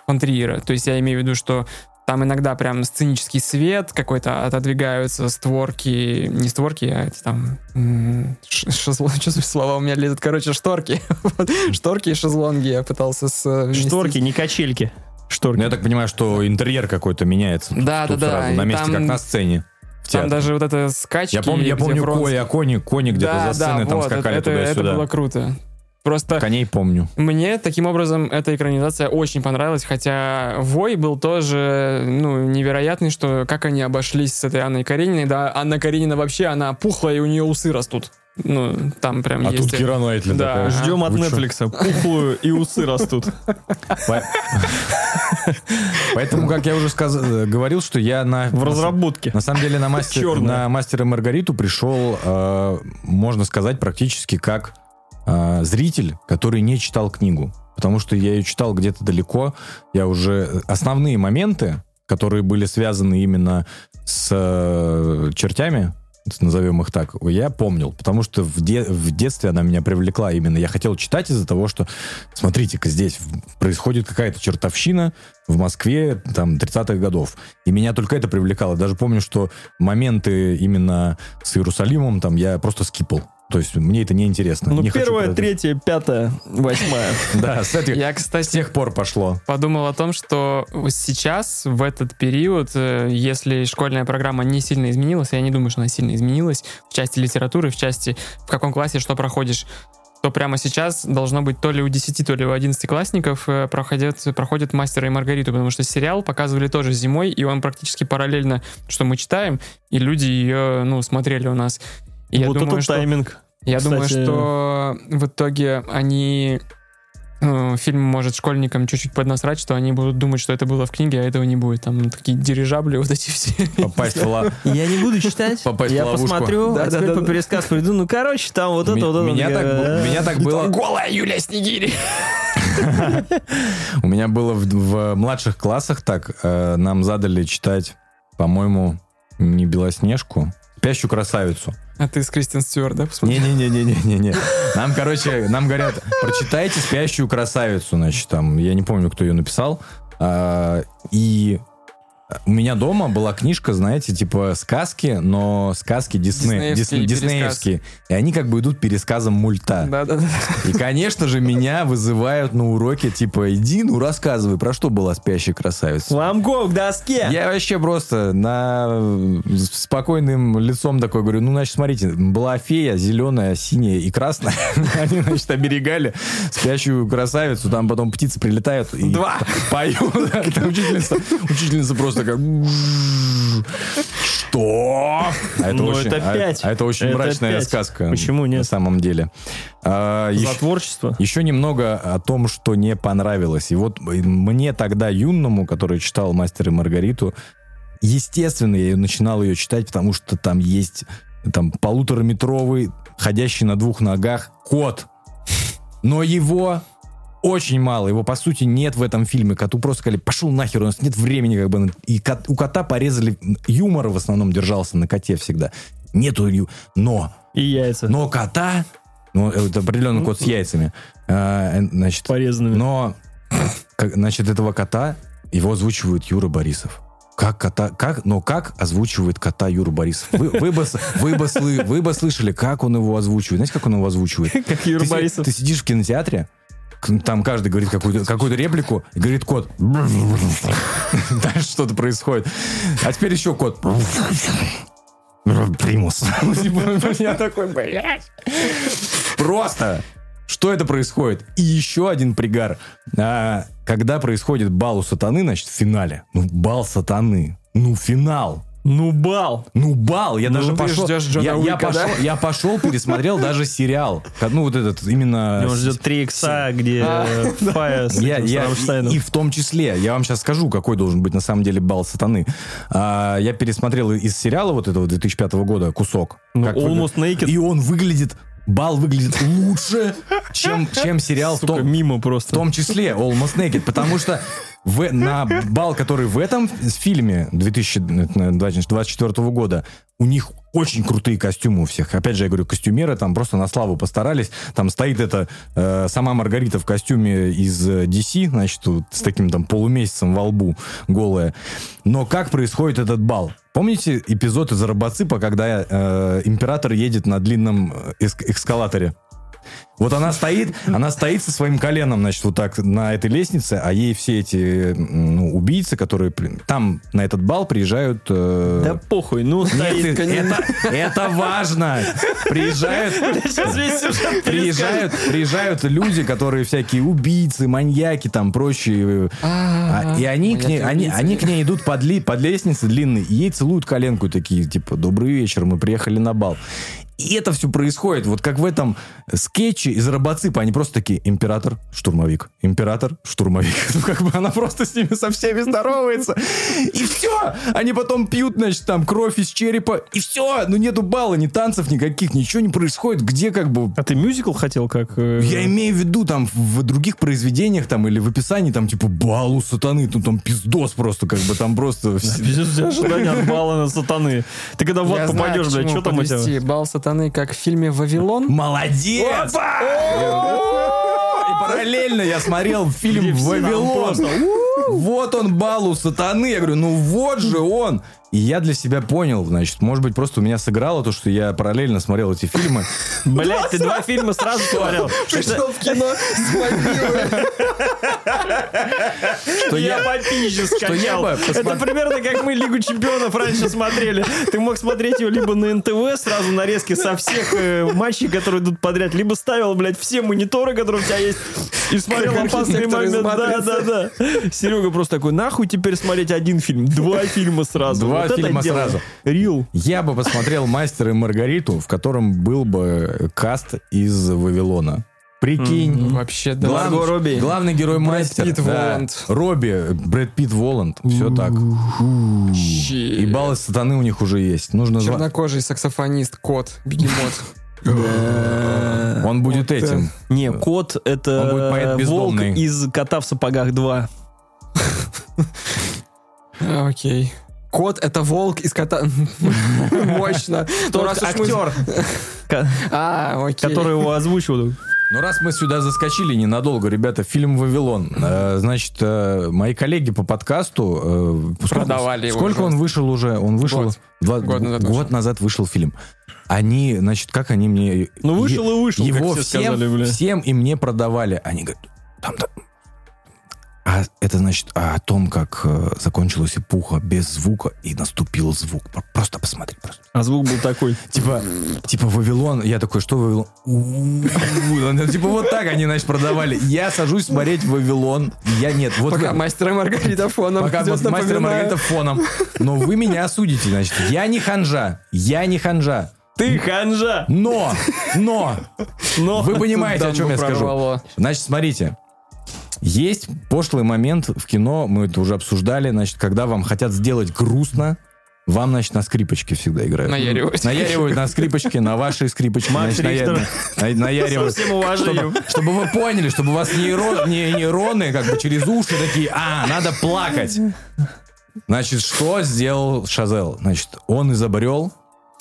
фон Триера. То есть я имею в виду, что там иногда прям сценический свет какой-то, отодвигаются створки, не створки, а эти там... шезло- Что за слова у меня лезут? Короче, шторки. Шторки и шезлонги я пытался совместить. Шторки, не качельки. Шторки. Ну, я так понимаю, что интерьер какой-то меняется. Да, да, да. на месте, там- как на сцене. Там даже вот это скачки. Я помню, я помню Вронский- кони, кони, кони где-то Да, за да, сценой там вот, скакали это, это туда-сюда. было круто. Просто Коней помню. мне таким образом эта экранизация очень понравилась, хотя Вой был тоже ну, невероятный, что как они обошлись с этой Анной Карениной. Да, Анна Каренина вообще, она пухлая, и у нее усы растут. Ну, там прям А есть... тут Кира Найтли Да. такая. Ждем от? Netflix. Пухлую и усы растут. По- Поэтому, как я уже сказ- э, говорил, что я на... В разработке. На самом деле на, мастера Маргариту пришел, э, можно сказать, практически как э, зритель, который не читал книгу. Потому что я ее читал где-то далеко. Я уже основные моменты, которые были связаны именно с э, чертями, назовем их так, я помнил, потому что в, де- в детстве она меня привлекла именно. Я хотел читать из-за того, что, смотрите-ка, здесь происходит какая-то чертовщина в Москве там 30-х годов. И меня только это привлекало. Даже помню, что моменты именно с Иерусалимом там я просто скипал. То есть мне это не интересно. Ну, Не это. третья, пятая, восьмая. Да, с, Я, с кстати, тех пор пошло. подумал о том, что сейчас, в этот период, э, если школьная программа не сильно изменилась, я не думаю, что она сильно изменилась в части литературы, в части в каком классе что проходишь, то прямо сейчас должно быть то ли у 10, то ли у 11 классников э, проходят, проходят «Мастера и Маргариту», потому что сериал показывали тоже зимой, и он практически параллельно, что мы читаем, и люди ее, ну, смотрели у нас. И я Вот думаю, это что... тайминг. Я думаю, Кстати- что в итоге они э, фильм может школьникам чуть-чуть поднасрать, что они будут думать, что это было в книге, а этого не будет. Там такие дирижабли вот эти все. Попасть в ла- Я не буду читать. Попасть я в ловушку. посмотрю, Да, а да, теперь да, по да. пересказ приду. Ну, короче, там вот это, вот это. меня так бу- э, меня так было- Голая Юлия Снегири. У меня было в, в младших классах так, э, нам задали читать, по-моему, не Белоснежку, Спящую красавицу. А ты с Кристиан Стюарт, да? посмотрел? Не-не-не-не-не-не. Нам, короче, нам говорят, прочитайте «Спящую красавицу», значит, там, я не помню, кто ее написал. А, и У меня дома была книжка, знаете, типа сказки, но сказки Дисней, Диснеевские Дис- диснеевские. И они как бы идут пересказом мульта. Да-да-да. И, конечно же, меня вызывают на уроке, типа, иди, ну рассказывай, про что была спящая красавица. Ламко к доске. Я вообще просто на спокойным лицом такой говорю, ну, значит, смотрите, была фея зеленая, синяя и красная. Они, значит, оберегали спящую красавицу, там потом птицы прилетают и Два. поют. Учительница, учительница просто как... Что? А Ну, очень- это а- пять. А это очень Это мрачная пять. сказка. Почему нет? На самом деле. А, За еще- творчество. еще немного о том, что не понравилось. И вот мне тогда, юному, который читал «Мастер и Маргариту», естественно, я начинал ее читать, потому что там есть там полутораметровый, ходящий на двух ногах кот. Но его очень мало. Его, по сути, нет в этом фильме. Коту просто сказали, пошел нахер, у нас нет времени. Как бы. И кот- у кота порезали... Юмор в основном держался на коте всегда. Нету... Но И яйца. но кота, ну, это определенно кот с яйцами, а, э, значит, Порезанными. но, как- значит, этого кота, его озвучивает Юра Борисов. Как кота, как, но как озвучивает кота Юра Борисов? Вы, вы, бы, вы, бы, сли- вы бы слышали, как он его озвучивает. Знаете, как он его озвучивает? Как Юра ты, Борисов. ты сидишь в кинотеатре, там каждый говорит какую-то какую реплику, и говорит кот. Дальше что-то происходит. А теперь еще кот. Примус. Я такой, блядь. Просто. Что это происходит? И еще один пригар. А, когда происходит бал у сатаны, значит, в финале. Ну, бал сатаны. Ну, финал. Ну, бал. Ну, бал, я Ну, даже пошел, я, я Уика, пошел, да? я пошел, пересмотрел даже сериал, ну вот этот именно. Он ждет 3 икса, где э, Фая с Я, я- и в том числе, я вам сейчас скажу, какой должен быть на самом деле бал сатаны. А, я пересмотрел из сериала вот этого 2005 года кусок. Ну, вы- Almost Naked. И он выглядит, бал выглядит лучше, чем, чем сериал в Сука, том, мимо в просто. том числе Almost Naked, потому что в, на бал, который в этом фильме 2024 года, у них очень крутые костюмы у всех. Опять же, я говорю, костюмеры там просто на славу постарались. Там стоит эта э, сама Маргарита в костюме из э, DC, значит, вот с таким там полумесяцем во лбу голая. Но как происходит этот бал? Помните эпизод из Робоципа, когда э, император едет на длинном э, эск- эскалаторе? Вот она стоит, она стоит со своим коленом, значит, вот так на этой лестнице, а ей все эти ну, убийцы, которые там на этот бал приезжают... э, Да похуй, ну Нет, стоит. это, это важно. Приезжают, приезжают, приезжают люди, которые всякие убийцы, маньяки, там прочие. А, и они к, ней, они, они к ней идут под, ли- под лестницей длинной, и ей целуют коленку такие, типа, добрый вечер, мы приехали на бал. И это все происходит, вот как в этом скетче из Робоципа. Они просто такие, император, штурмовик, император, штурмовик. Ну, как бы она просто с ними со всеми здоровается. И все. Они потом пьют, значит, там кровь из черепа. И все. Ну, нету балла, ни танцев никаких, ничего не происходит. Где как бы... А ты мюзикл хотел как? э, Я имею в виду, там, в других произведениях, там, или в описании, там, типа, балу сатаны, ну, там, пиздос просто, как бы, там просто... у ожидания от бала на сатаны. Ты когда в ад попадешь, чему что там у тебя? Бал сатаны, как в фильме «Вавилон». Молодец! И параллельно я смотрел фильм «Вавилон». Вот он, балу сатаны. Я говорю, ну вот же он. И я для себя понял, значит, может быть, просто у меня сыграло то, что я параллельно смотрел эти фильмы. Блядь, ты два фильма сразу смотрел. Пришел в кино с. Что Я попизже скачал. Это примерно как мы Лигу Чемпионов раньше смотрели. Ты мог смотреть ее либо на НТВ, сразу нарезки со всех э, матчей, которые идут подряд, либо ставил, блядь, все мониторы, которые у тебя есть, и смотрел опасный момент. Да, да, да. Серега просто такой, нахуй теперь смотреть один фильм? Два фильма сразу. Два Вот фильма сразу. Рил. Я бы посмотрел «Мастера и Маргариту», в котором был бы каст из «Вавилона». Прикинь. Вообще, да. Глав- Робби. Главный герой Брэд мастер. Питт, да. Робби, Брэд Питт, Воланд. Все так. И баллы сатаны у них уже есть. Нужно Чернокожий саксофонист, кот, бегемот. Он будет этим. Не, кот это Он будет поэт волк из кота в сапогах 2. Окей. Кот — это волк из кота. Мощно. Ну, Тот раз уж мы- актер, А, который его озвучивал. Ну, раз мы сюда заскочили ненадолго, ребята, фильм «Вавилон». Э, значит, э, мои коллеги по подкасту... э, сколько- Продавали его Сколько уже. он вышел уже? Он вышел... Год. Два- Год назад год вышел. назад вышел фильм. Они, значит, как они мне... Ну, вышел и вышел, Его как все всем, сказали, бля. всем и мне продавали. Они говорят, там, там... А это значит о том, как э, закончилась эпоха без звука и наступил звук. Про- Просто посмотри. Просто. А звук был такой. Типа, типа Вавилон. Я такой, что Вавилон? У-у-у. Ну, Типа вот так они, значит, продавали. Я сажусь смотреть Вавилон. Я нет. Вот Пока вы- мастер и Маргарита фоном Пока идет, вот мастер и напоминаю. Маргарита фоном. Но вы меня осудите, значит. Я не ханжа. Я не ханжа. Ты ханжа! Но, но, Но... вы понимаете, о чем я скажу. Значит, смотрите. Есть пошлый момент в кино, мы это уже обсуждали, значит, когда вам хотят сделать грустно, вам, значит, на скрипочке всегда играют. Наяривают. Наяривают на скрипочке, на вашей скрипочке. Макс на- наяривают. Со всем уважением. Чтобы, чтобы вы поняли, чтобы у вас нейро- не нейроны как бы через уши такие, а, надо плакать. Значит, что сделал Шазел? Значит, он изобрел,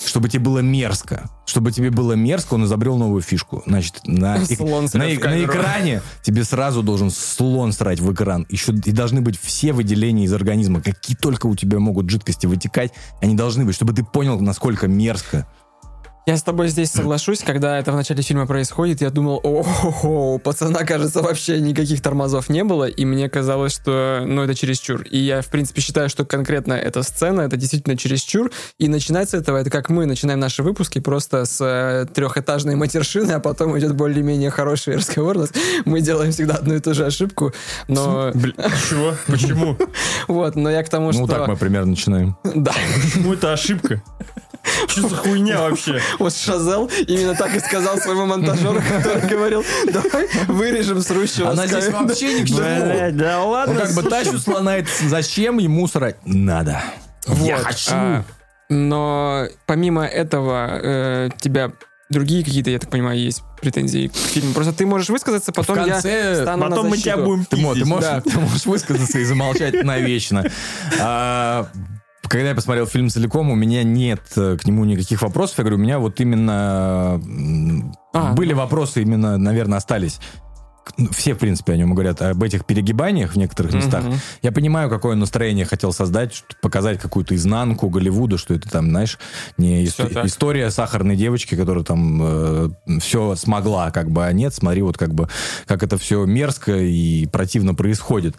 чтобы тебе было мерзко. Чтобы тебе было мерзко, он изобрел новую фишку. Значит, на, эк- на, на экране тебе сразу должен слон срать в экран. Еще и должны быть все выделения из организма, какие только у тебя могут жидкости вытекать, они должны быть, чтобы ты понял, насколько мерзко. Я с тобой здесь соглашусь, когда это в начале фильма происходит, я думал, о у пацана, кажется, вообще никаких тормозов не было, и мне казалось, что, ну, это чересчур. И я, в принципе, считаю, что конкретно эта сцена, это действительно чересчур, и начинается этого, это как мы начинаем наши выпуски просто с э, трехэтажной матершины, а потом идет более-менее хороший разговор. нас. Мы делаем всегда одну и ту же ошибку, но... Чего? Почему? Вот, но я к тому, Ну, что... так мы примерно начинаем. Да, Почему это ошибка? Что за хуйня вообще? Вот Шазел именно так и сказал своему монтажеру, который говорил, давай вырежем с Рущева. Она здесь вообще ни к чему. Блядь, да ладно. как бы тащит слона, зачем ему срать? Надо. Я хочу. а, но помимо этого, э, тебя другие какие-то, я так понимаю, есть претензии к фильму. Просто ты можешь высказаться, потом в я конце стану на Потом мы тебя будем ты, мо- ты пиздить. можешь, да. ты можешь высказаться и замолчать навечно. Когда я посмотрел фильм целиком, у меня нет э, к нему никаких вопросов. Я говорю, у меня вот именно А, были вопросы, именно, наверное, остались. Ну, Все, в принципе, о нем говорят, об этих перегибаниях в некоторых местах. Мгм. Я понимаю, какое настроение хотел создать, показать какую-то изнанку Голливуда, что это там, знаешь, не ис- история сахарной девочки, которая там все смогла, как бы, а нет, смотри, вот как бы, как это все мерзко и противно происходит.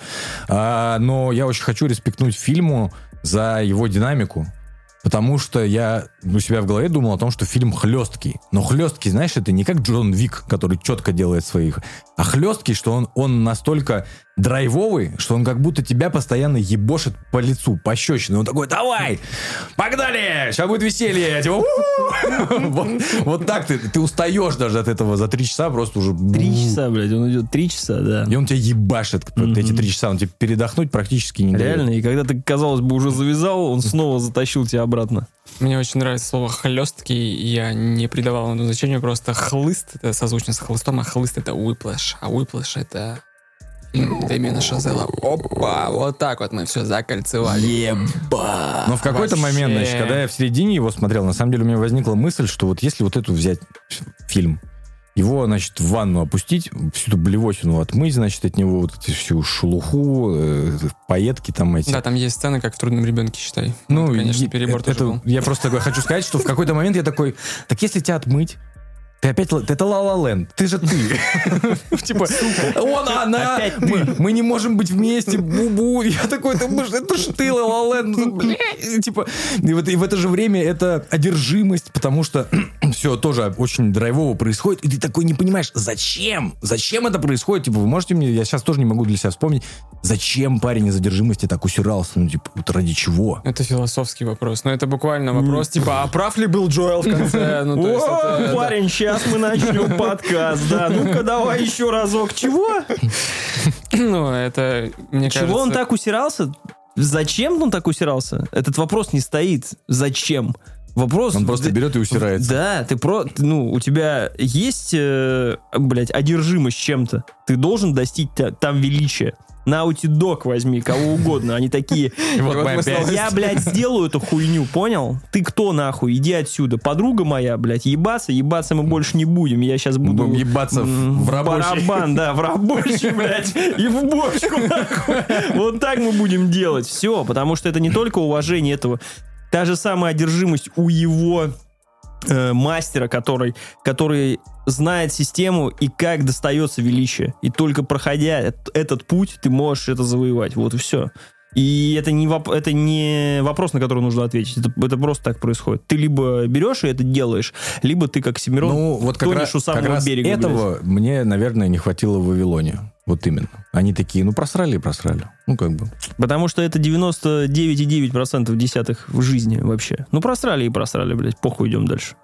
А, но я очень хочу респектнуть фильму за его динамику, Потому что я у себя в голове думал о том, что фильм хлесткий. Но хлесткий, знаешь, это не как Джон Вик, который четко делает своих, а хлесткий, что он, он настолько драйвовый, что он как будто тебя постоянно ебошит по лицу, по щечине. Он такой, давай, погнали, сейчас будет веселье. Типа, вот, так ты, ты устаешь даже от этого за три часа, просто уже... Три часа, блядь, он идет три часа, да. И он тебя ебашит эти три часа, он тебе передохнуть практически не дает. Реально, и когда ты, казалось бы, уже завязал, он снова затащил тебя обратно. Мне очень нравится слово хлесткий, я не придавал ему значения, просто хлыст, это созвучно с хлыстом, а хлыст это whiplash, а whiplash это Дэмиана Шазела. Опа, вот так вот мы все закольцевали. Еба. Но в какой-то Вообще. момент, значит, когда я в середине его смотрел, на самом деле у меня возникла мысль, что вот если вот эту взять фильм, его, значит, в ванну опустить, всю эту блевотину отмыть, значит, от него вот эти всю шелуху, э, пайетки там эти. Да, там есть сцены, как в трудном ребенке, считай. Ну, Это, конечно, перебор это, тоже был. Я просто хочу сказать, что в какой-то момент я такой, так если тебя отмыть, ты опять... Это ла ла ленд, ты же ты. Типа, он, она, мы, не можем быть вместе, бу-бу. Я такой, это ж ты, ла ла ленд. И Типа, и в это же время это одержимость, потому что все тоже очень драйвово происходит, и ты такой не понимаешь, зачем? Зачем это происходит? Типа, вы можете мне, я сейчас тоже не могу для себя вспомнить, зачем парень из одержимости так усирался? Ну, типа, вот ради чего? Это философский вопрос. Но это буквально вопрос, типа, а прав ли был Джоэл в конце? Ну, то есть О, парень, сейчас мы начнем подкаст, да. Ну-ка, давай еще разок. Чего? Ну, это, мне кажется... Чего он так усирался? Зачем он так усирался? Этот вопрос не стоит. Зачем? Вопрос... Он просто берет и усирается. Да, ты про... Ну, у тебя есть, э, блядь, одержимость чем-то. Ты должен достичь та- там величия. Naughty Dog возьми, кого угодно. Они такие, я, блядь, сделаю эту хуйню, понял? Ты кто нахуй? Иди отсюда. Подруга моя, блядь, ебаться, ебаться мы больше не будем. Я сейчас буду... Будем ебаться в рабочий. барабан, да, в рабочий, блядь, и в бочку, нахуй. Вот так мы будем делать. Все, потому что это не только уважение этого. Та же самая одержимость у его э, мастера, который, который знает систему и как достается величие. И только проходя эт- этот путь, ты можешь это завоевать. Вот и все. И это не, воп- это не вопрос, на который нужно ответить. Это, это просто так происходит. Ты либо берешь и это делаешь, либо ты как Семирон Ну, вот как тонешь раз, у самого как раз берега. блядь. этого мне, наверное, не хватило в Вавилоне. Вот именно. Они такие, ну, просрали и просрали. Ну, как бы. Потому что это 99,9% десятых в жизни вообще. Ну, просрали и просрали, блядь. Похуй, идем дальше.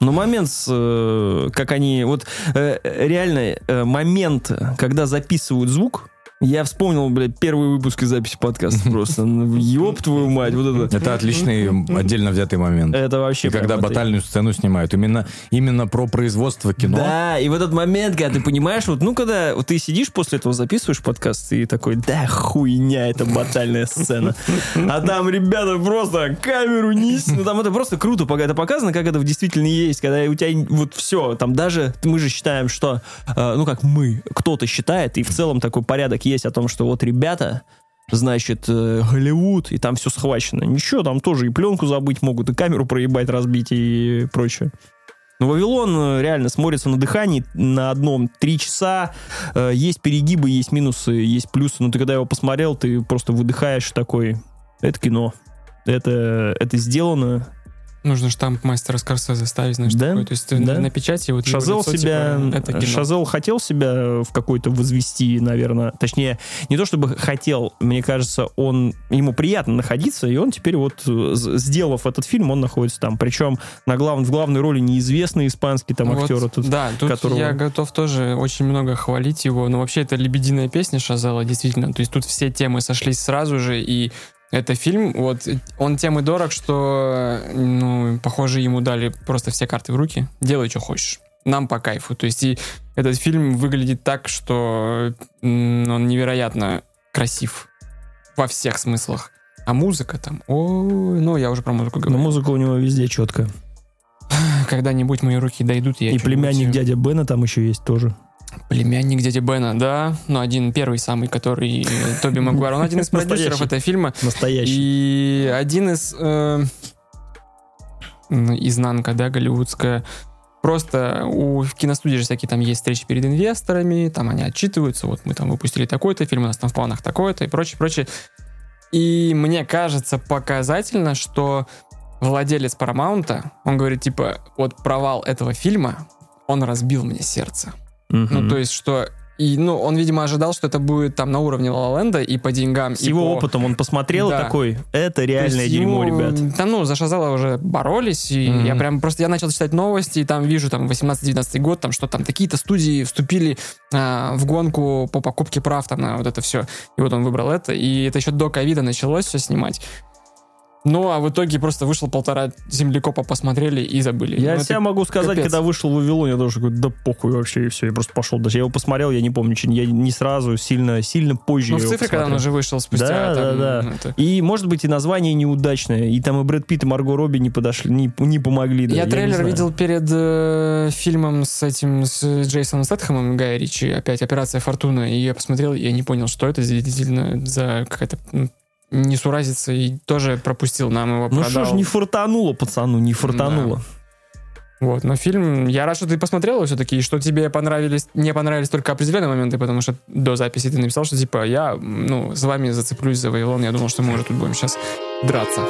Но момент, э, как они... Вот э, реально э, момент, когда записывают звук, я вспомнил, блядь, первый выпуск из записи подкаста просто. Ну, Ёб твою мать, вот это. Это отличный отдельно взятый момент. Это вообще... И когда батальную сцену снимают. Именно, именно про производство кино. Да, и в этот момент, когда ты понимаешь, вот, ну, когда вот ты сидишь после этого, записываешь подкаст, и такой, да, хуйня, это батальная сцена. А там ребята просто камеру неси. Ну, там это просто круто, пока это показано, как это действительно есть, когда у тебя вот все, там даже, мы же считаем, что, э, ну, как мы, кто-то считает, и в целом такой порядок есть о том, что вот ребята, значит, э, Голливуд, и там все схвачено. Ничего, там тоже и пленку забыть могут, и камеру проебать, разбить и прочее. Но Вавилон э, реально смотрится на дыхании на одном три часа. Э, Есть перегибы, есть минусы, есть плюсы. Но ты когда его посмотрел, ты просто выдыхаешь такой. Это кино. Это, это сделано. Нужно штамп мастера Скорсезе ставить, знаешь, Да, такой. То есть да. на, печати вот Шазел лицо, себя, типа, это кино. Шазел хотел себя в какой-то возвести, наверное. Точнее, не то чтобы хотел, мне кажется, он ему приятно находиться, и он теперь вот, э, сделав этот фильм, он находится там. Причем на глав, в главной роли неизвестный испанский там Вот, актер. этот. да, тут которого- я готов тоже очень много хвалить его, но вообще это лебединая песня Шазела, действительно. То есть тут все темы сошлись сразу же, и это фильм, вот, он тем и дорог, что, ну, похоже, ему дали просто все карты в руки. Делай, что хочешь. Нам по кайфу. То есть и этот фильм выглядит так, что он невероятно красив во всех смыслах. А музыка там, ой, ну, я уже про музыку Но говорю. музыка у него везде четкая. Когда-нибудь мои руки дойдут, я И племянник дядя Бена там еще есть тоже. Племянник дяди Бена, да. Ну, один первый самый, который Тоби Магуайр. Он один из продюсеров этого фильма. Настоящий. И один из... э, м, изнанка, да, голливудская. Просто у в киностудии же всякие там есть встречи перед инвесторами, там они отчитываются, вот мы там выпустили такой-то фильм, у нас там в планах такой-то и прочее, прочее. И мне кажется показательно, что владелец Парамаунта, он говорит, типа, вот провал этого фильма, он разбил мне сердце. Ну, то есть, что... И, ну, он, видимо, ожидал, что это будет там на уровне Ла Ленда и по деньгам, С и его по- опытом он посмотрел Да. такой, это То реальное дерьмо, ему, ребят. Там, ну, за Шазала уже боролись, и Мгм. я прям просто, я начал читать новости, и там вижу, там, 18-19 год, там, что там такие-то студии вступили а, в гонку по покупке прав, там, на вот это все. И вот он выбрал это, и это еще до ковида началось все снимать. Ну, а в итоге просто вышел полтора землекопа, посмотрели и забыли. Я Ну, себя это- могу сказать, капец. когда вышел в Вавилон, я тоже такой, да похуй вообще, и все, я просто пошел. Даже я его посмотрел, я не помню, я не сразу, сильно, сильно позже Ну, в я цифре, когда он уже вышел спустя... Да, там, да, да. это- И, может быть, и название неудачное. И там и Брэд Питт, и Марго Робби не подошли, не, не помогли. да, я не трейлер видел перед э, фильмом с этим, с Джейсоном Стэтхэмом, Гая Ричи, опять «Операция Фортуна», и я посмотрел, и я не понял, что это действительно за какая-то м, несуразица, и тоже пропустил, нам его Ну что ж, не фартануло, пацану, не фартануло. Вот, но фильм, я рад, что ты посмотрел его все-таки, и что тебе понравились, не понравились только определенные моменты, потому что до записи ты написал, что типа я, ну, с вами зацеплюсь за Вавилон, я думал, что мы уже тут будем сейчас драться.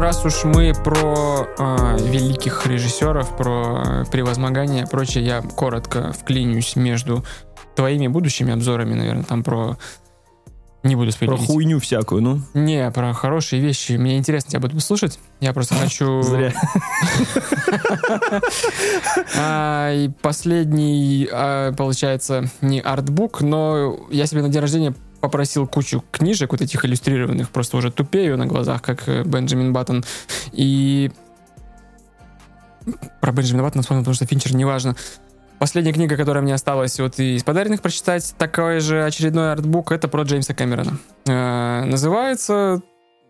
Раз уж мы про а, великих режиссеров, про превозмогание и прочее, я коротко вклинюсь между твоими будущими обзорами, наверное, там про Не буду Про спойлерить. хуйню всякую, ну. Не, про хорошие вещи. Мне интересно тебя буду слушать. Я просто хочу... Зря. А, и последний, а, получается, не артбук, но я себе на день рождения попросил кучу книжек вот этих иллюстрированных, просто уже тупею на глазах, как э, Бенджамин Баттон. И про Бенджамина Баттона вспомнил, потому что Финчер неважно. Последняя книга, которая мне осталась вот из подаренных прочитать, такой же очередной артбук, это про Джеймса Кэмерона. Э, называется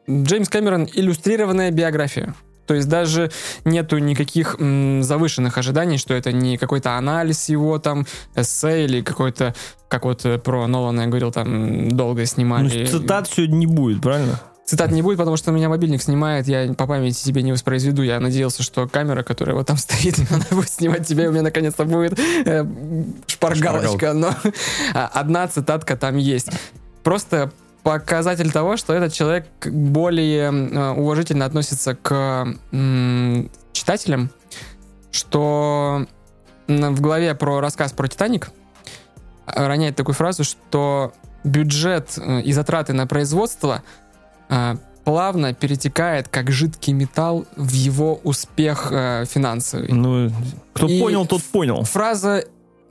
Джеймс Кэмерон «Иллюстрированная биография». То есть даже нету никаких м, завышенных ожиданий, что это не какой-то анализ его там, эссе или какой-то, как вот э, про Нолана я говорил, там долго Ну, снимали. цитат сегодня не будет, правильно? Цитат не будет, потому что у меня мобильник снимает, я по памяти себе не воспроизведу. Я надеялся, что камера, которая вот там стоит, она будет снимать тебя, и у меня наконец-то будет э, шпаргалочка. Но одна цитатка там есть. Просто показатель того, что этот человек более э, уважительно относится к читателям, что в главе про рассказ про Титаник роняет такую фразу, что бюджет э, и затраты на производство э, плавно перетекает как жидкий металл в его успех э, финансовый. Ну, кто И понял, тот понял. Фраза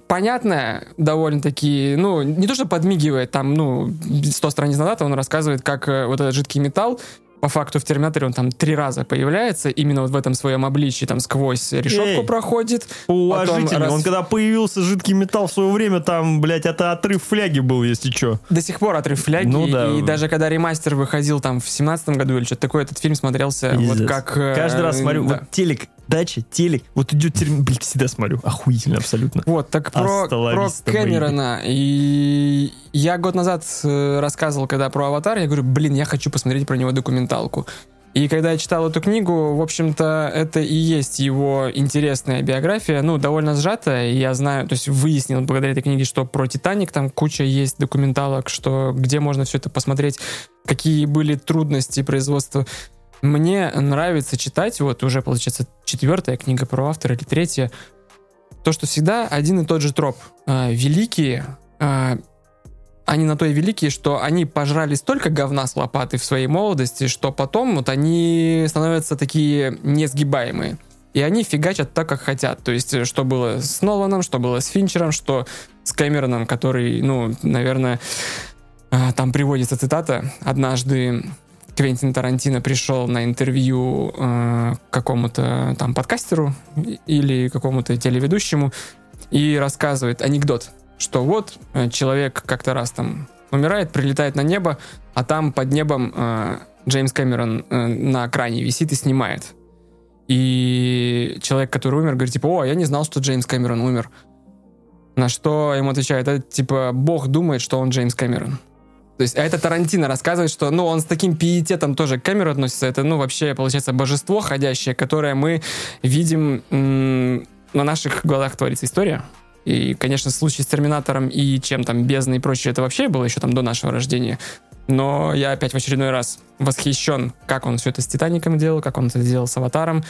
понятная довольно-таки, ну, не то, что подмигивает, там, ну, 100 страниц назад он рассказывает, как э, вот этот жидкий металл по факту в Терминаторе он там три раза появляется, именно вот в этом своем обличии, там сквозь решетку Эй. проходит. Уважительно. раз- Он когда появился жидкий металл в свое время, там, блядь, это отрыв фляги был, если что. До сих пор отрыв фляги. Ну да. И даже когда ремастер выходил там в семнадцатом году или что-то такое, этот фильм смотрелся вот как... э, Каждый раз смотрю, да. вот телек, дача, телек, вот идет термин, блядь, всегда смотрю. Охуительно абсолютно. Вот, так про, про Кэмерона. И я год назад э, рассказывал, когда про «Аватар», я говорю, блин, я хочу посмотреть про него документалку. И когда я читал эту книгу, в общем-то, это и есть его интересная биография, ну, довольно сжатая, я знаю, то есть выяснил благодаря этой книге, что про «Титаник» там куча есть документалок, что где можно все это посмотреть, какие были трудности производства. Мне нравится читать, вот уже, получается, четвертая книга про автора или третья, то, что всегда один и тот же троп. А, великие, а, они на то и великие, что они пожрали столько говна с лопаты в своей молодости, что потом вот они становятся такие несгибаемые. И они фигачат так, как хотят. То есть, э, что было с Ноланом, что было с Финчером, что с Кэмероном, который, ну, наверное, а, там приводится цитата. Однажды Квентин Тарантино пришел на интервью э, какому-то там подкастеру или какому-то телеведущему и рассказывает анекдот, что вот э, человек как-то раз там умирает, прилетает на небо, а там под небом э, Джеймс Кэмерон э, на экране висит и снимает. И человек, который умер, говорит, типа, о, я не знал, что Джеймс Кэмерон умер. На что ему отвечает, это типа, Бог думает, что он Джеймс Кэмерон. То есть, а это Тарантино рассказывает, что, ну, он с таким пиететом тоже к Кэмеру относится. Это, ну, вообще, получается, божество ходящее, которое мы видим на наших глазах творится история. И, конечно, случай с Терминатором и чем там бездной и прочее, это вообще было еще там до нашего рождения. Но я опять в очередной раз восхищен, как он все это с Титаником делал, как он это делал с Аватаром.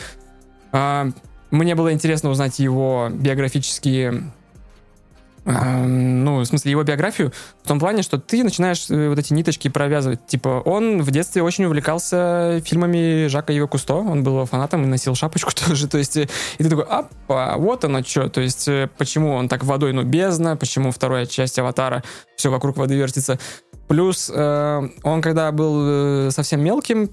А, мне было интересно узнать его биографические ну, в смысле, его биографию, в том плане, что ты начинаешь э, вот эти ниточки провязывать. Типа, он в детстве очень увлекался фильмами Жака Его Кусто, он был фанатом и носил шапочку тоже, то есть, э, и ты такой, апа, вот оно что, то есть, э, почему он так водой, ну, бездна, почему вторая часть Аватара, все вокруг воды вертится. Плюс, э, он когда был совсем мелким,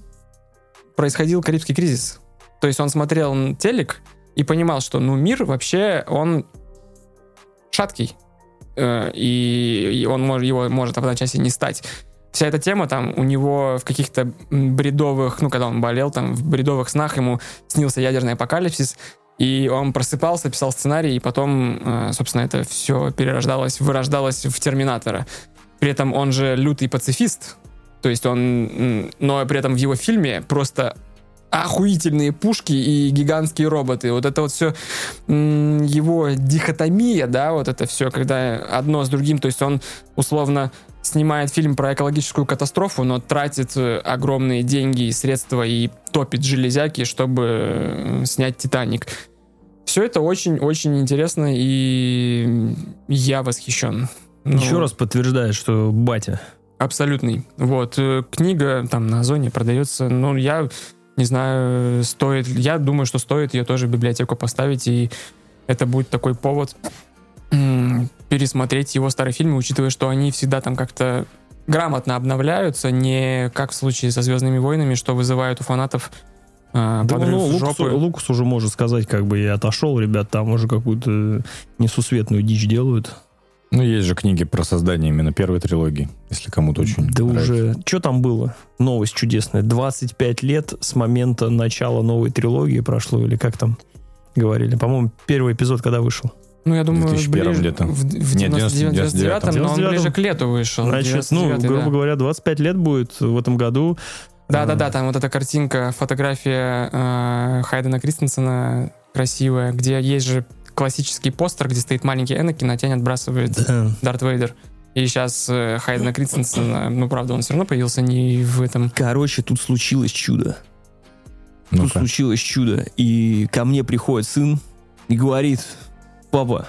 происходил Карибский кризис. То есть, он смотрел телек и понимал, что, ну, мир вообще, он шаткий. Э, и, он может, его может в одночасье не стать. Вся эта тема там у него в каких-то бредовых, ну, когда он болел, там, в бредовых снах ему снился ядерный апокалипсис, и он просыпался, писал сценарий, и потом, э, собственно, это все перерождалось, вырождалось в Терминатора. При этом он же лютый пацифист, то есть он, но при этом в его фильме просто охуительные пушки и гигантские роботы. Вот это вот все его дихотомия, да, вот это все, когда одно с другим, то есть он условно снимает фильм про экологическую катастрофу, но тратит э, огромные деньги и средства и топит железяки, чтобы э, снять «Титаник». Все это очень-очень интересно, и я восхищен. Ну, Еще раз подтверждает, что батя. Абсолютный. Вот. э, Книга там на Озоне продается. Ну, я не знаю, стоит... Я думаю, что стоит ее тоже в библиотеку поставить, и это будет такой повод пересмотреть его старые фильмы, учитывая, что они всегда там как-то грамотно обновляются, не как в случае со «Звездными войнами», что вызывает у фанатов а, Да, ну, Лукас. Лукас уже может сказать, как бы я отошел, ребят, там уже какую-то несусветную дичь делают. Ну, есть же книги про создание именно первой трилогии, если кому-то очень Да нравится. уже... Что там было? Новость чудесная. 25 лет с момента начала новой трилогии прошло, или как там говорили. По-моему, первый эпизод когда вышел. Ну, я думаю, 2001 ближе, где-то. в, в Нет, 99 99-м. но он 99-м. ближе к лету вышел. Значит, ну, 99-й, грубо да. говоря, 25 лет будет в этом году. Да-да-да, там вот эта картинка, фотография э, Хайдена Кристенсена красивая, где есть же классический постер, где стоит маленький Энакин, а тень отбрасывает Да. Дарт Вейдер. И сейчас э, Хайдена Кристенсена, ну, правда, он все равно появился не в этом... Короче, тут случилось чудо. Тут Ну-ка. случилось чудо. И ко мне приходит сын и говорит, папа,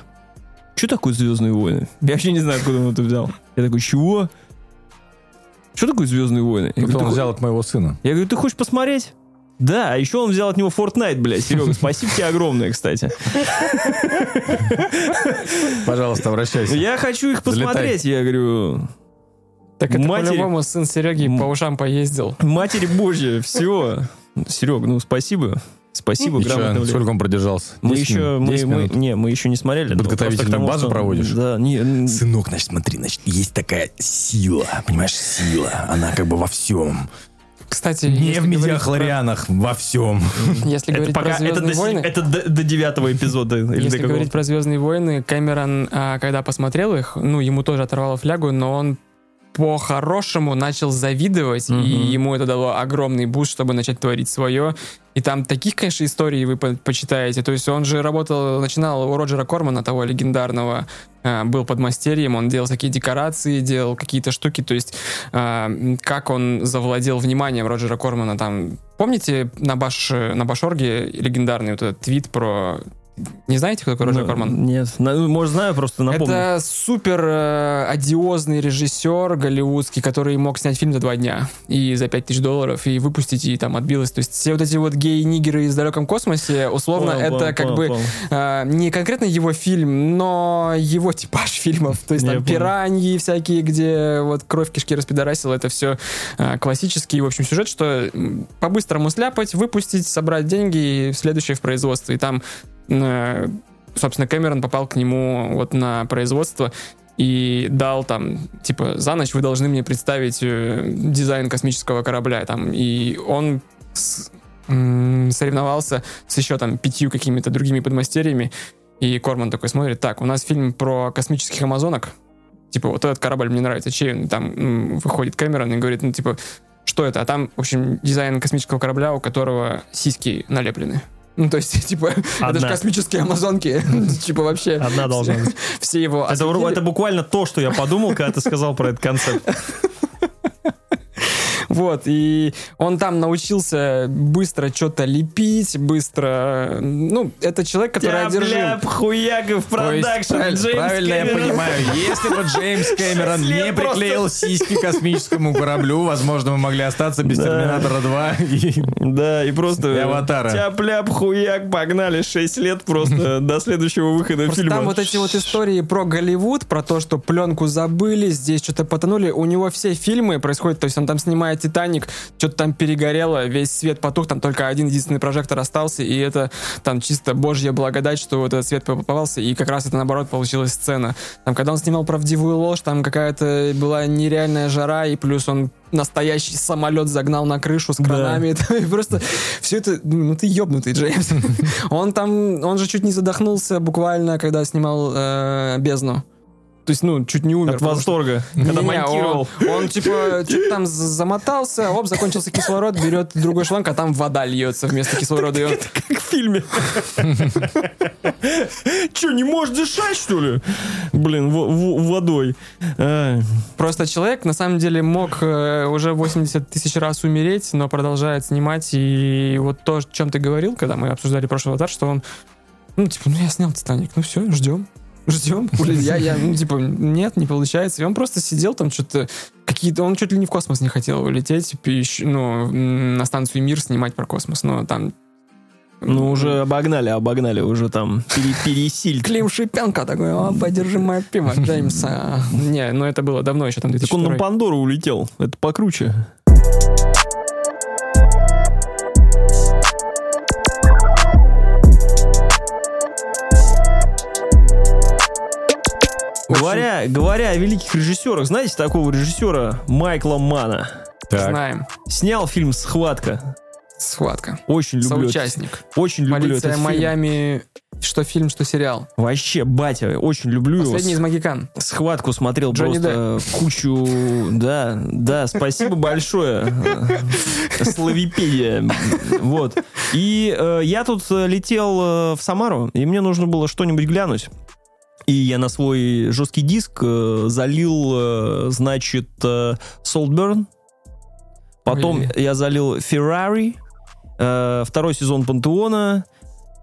что такое «Звездные войны»? Я вообще не знаю, откуда он это взял. Я такой, чего? Что такое «Звездные войны»? Я говорю, он «Ты взял от моего сына. Я говорю, ты хочешь посмотреть? Да, а еще он взял от него Fortnite, блядь. Серега, спасибо тебе огромное, кстати. Пожалуйста, обращайся. Я хочу их посмотреть. Я говорю, Так это Матери- по-любому сын Сереги М. по ушам поездил. Матерь Божья, все. Серег, ну спасибо. Спасибо, грамотно. сколько он продержался? Мы 10 еще, мы, 10 мы- не, мы еще не смотрели. Подготовительную тому, базу что- проводишь? Да, не, Сынок, значит, смотри, значит, есть такая сила, понимаешь, сила, она как бы во всем. Кстати, Не в мидихлорианах, во всем. про- Если говорить про это, «Звездные до, войны», это до, девятого эпизода. Если говорить про Звездные войны, Кэмерон, а, когда посмотрел их, ну, ему тоже оторвало флягу, но он по-хорошему начал завидовать, Мгм. и ему это дало огромный буст, чтобы начать творить свое. И там таких, конечно, историй вы по- почитаете. То есть он же работал, начинал у Роджера Кормана, того легендарного, а, был подмастерьем, он делал такие декорации, делал какие-то штуки. То есть м, как он завладел вниманием Роджера Кормана там. Помните на, Баш, на Башорге легендарный вот этот твит про... Не знаете, кто такой Роджер Ну, Корман? Нет, ну, может, знаю, просто напомню. Это супер э, одиозный режиссер голливудский, который мог снять фильм за два дня и за 5000 долларов и выпустить, и там отбилось. То есть все вот эти вот геи-нигеры из далеком космосе, условно, Понял, это понял, как понял, бы понял. э, не конкретно его фильм, но его типаж фильмов. То есть Я там понял. пираньи всякие, где вот кровь кишки распидорасила, это все классический, в общем, сюжет, что по-быстрому сляпать, выпустить, собрать деньги и следующее в производство. И там э, собственно, Кэмерон попал к нему вот на производство и дал там, типа, за ночь вы должны мне представить э, дизайн космического корабля там. И он с- соревновался с еще там пятью какими-то другими подмастерьями. И Корман такой смотрит, так, у нас фильм про космических амазонок. Типа, вот этот корабль мне нравится. Чей он? Там выходит Кэмерон и говорит, ну, типа, что это? А там, в общем, дизайн космического корабля, у которого сиськи налеплены. Ну, то есть, типа, это же Одна. космические амазонки. Типа, вообще. Одна должна быть. Все его Это, это буквально то, что я подумал, когда ты сказал про этот концепт. Вот, и он там научился быстро что-то лепить, быстро... Ну, это человек, который одержим. Тяп-ляп, хуяков, продакшн, правильно, Джеймс правильно я понимаю. Если бы Джеймс Кэмерон не приклеил сиськи космическому кораблю, возможно, мы могли остаться без. Терминатора 2 и Да, и просто... «Аватара». Тяп-ляп, хуяк, погнали 6 лет просто до следующего выхода фильма. там вот эти вот истории про Голливуд, про то, что пленку забыли, здесь что-то потонули. У него все фильмы происходят, то есть он там снимает «Титаник», что-то там перегорело, весь свет потух, там только один единственный прожектор остался, и это там чисто божья благодать, что вот этот свет попался, и как раз это наоборот получилась сцена. Там, когда он снимал «Правдивую ложь», там какая-то была нереальная жара, и плюс он настоящий самолет загнал на крышу с Да. кранами. И просто все это... Ну ты ебнутый, Джеймс. Он там... Он же чуть не задохнулся буквально, когда снимал э, «Бездну». То есть, ну, чуть не умер. От что- восторга, когда Не, монтировал. Он, он, типа, что-то там замотался, оп, закончился кислород, берет другой шланг, а там вода льется вместо кислорода. Он- Как в фильме. Че, не можешь дышать, что ли? Блин, водой. Просто человек, на самом деле, мог э, уже 80 тысяч раз умереть, но продолжает снимать. И вот то, о чем ты говорил, когда мы обсуждали прошлый аватар, что он, ну, типа, ну, я снял «Титаник», ну, все, ждем. Ждем. Я, я, ну, типа, нет, не получается. И он просто сидел там, что-то какие-то... Он чуть ли не в космос не хотел улететь, пищ- ну, м, на станцию «Мир» снимать про космос, но там... Ну, уже обогнали, обогнали, уже там пере- пересиль. Клим Шипенко такой, о, подержи мое пиво, Джеймса. Не, ну это было давно еще, там Так он на 2002. Пандору улетел. Это покруче. Говоря, говоря о великих режиссерах, знаете такого режиссера Майкла Мана? Так. Знаем. Снял фильм «Схватка». Схватка. Очень люблю. этот- Соучастник. Очень люблю Полиция этот фильм. Майами. Что фильм, что сериал. Вообще, батя, очень люблю Последний из его. Магикан. Схватку смотрел Джонни просто кучу... Да, да, спасибо большое. Славипедия. Вот. И э, я тут э, летел э, в Самару, и мне нужно было что-нибудь глянуть. И я на свой жесткий диск э, залил, э, значит, э, Saltburn. Потом Ой. я залил Ferrari, э, второй сезон Пантеона.